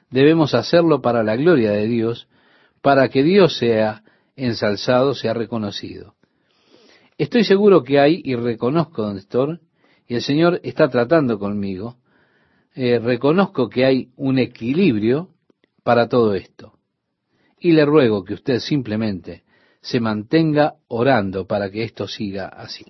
debemos hacerlo para la gloria de Dios, para que Dios sea ensalzado, sea reconocido. Estoy seguro que hay, y reconozco estoy, y el Señor está tratando conmigo, eh, reconozco que hay un equilibrio para todo esto. Y le ruego que usted simplemente se mantenga orando para que esto siga así.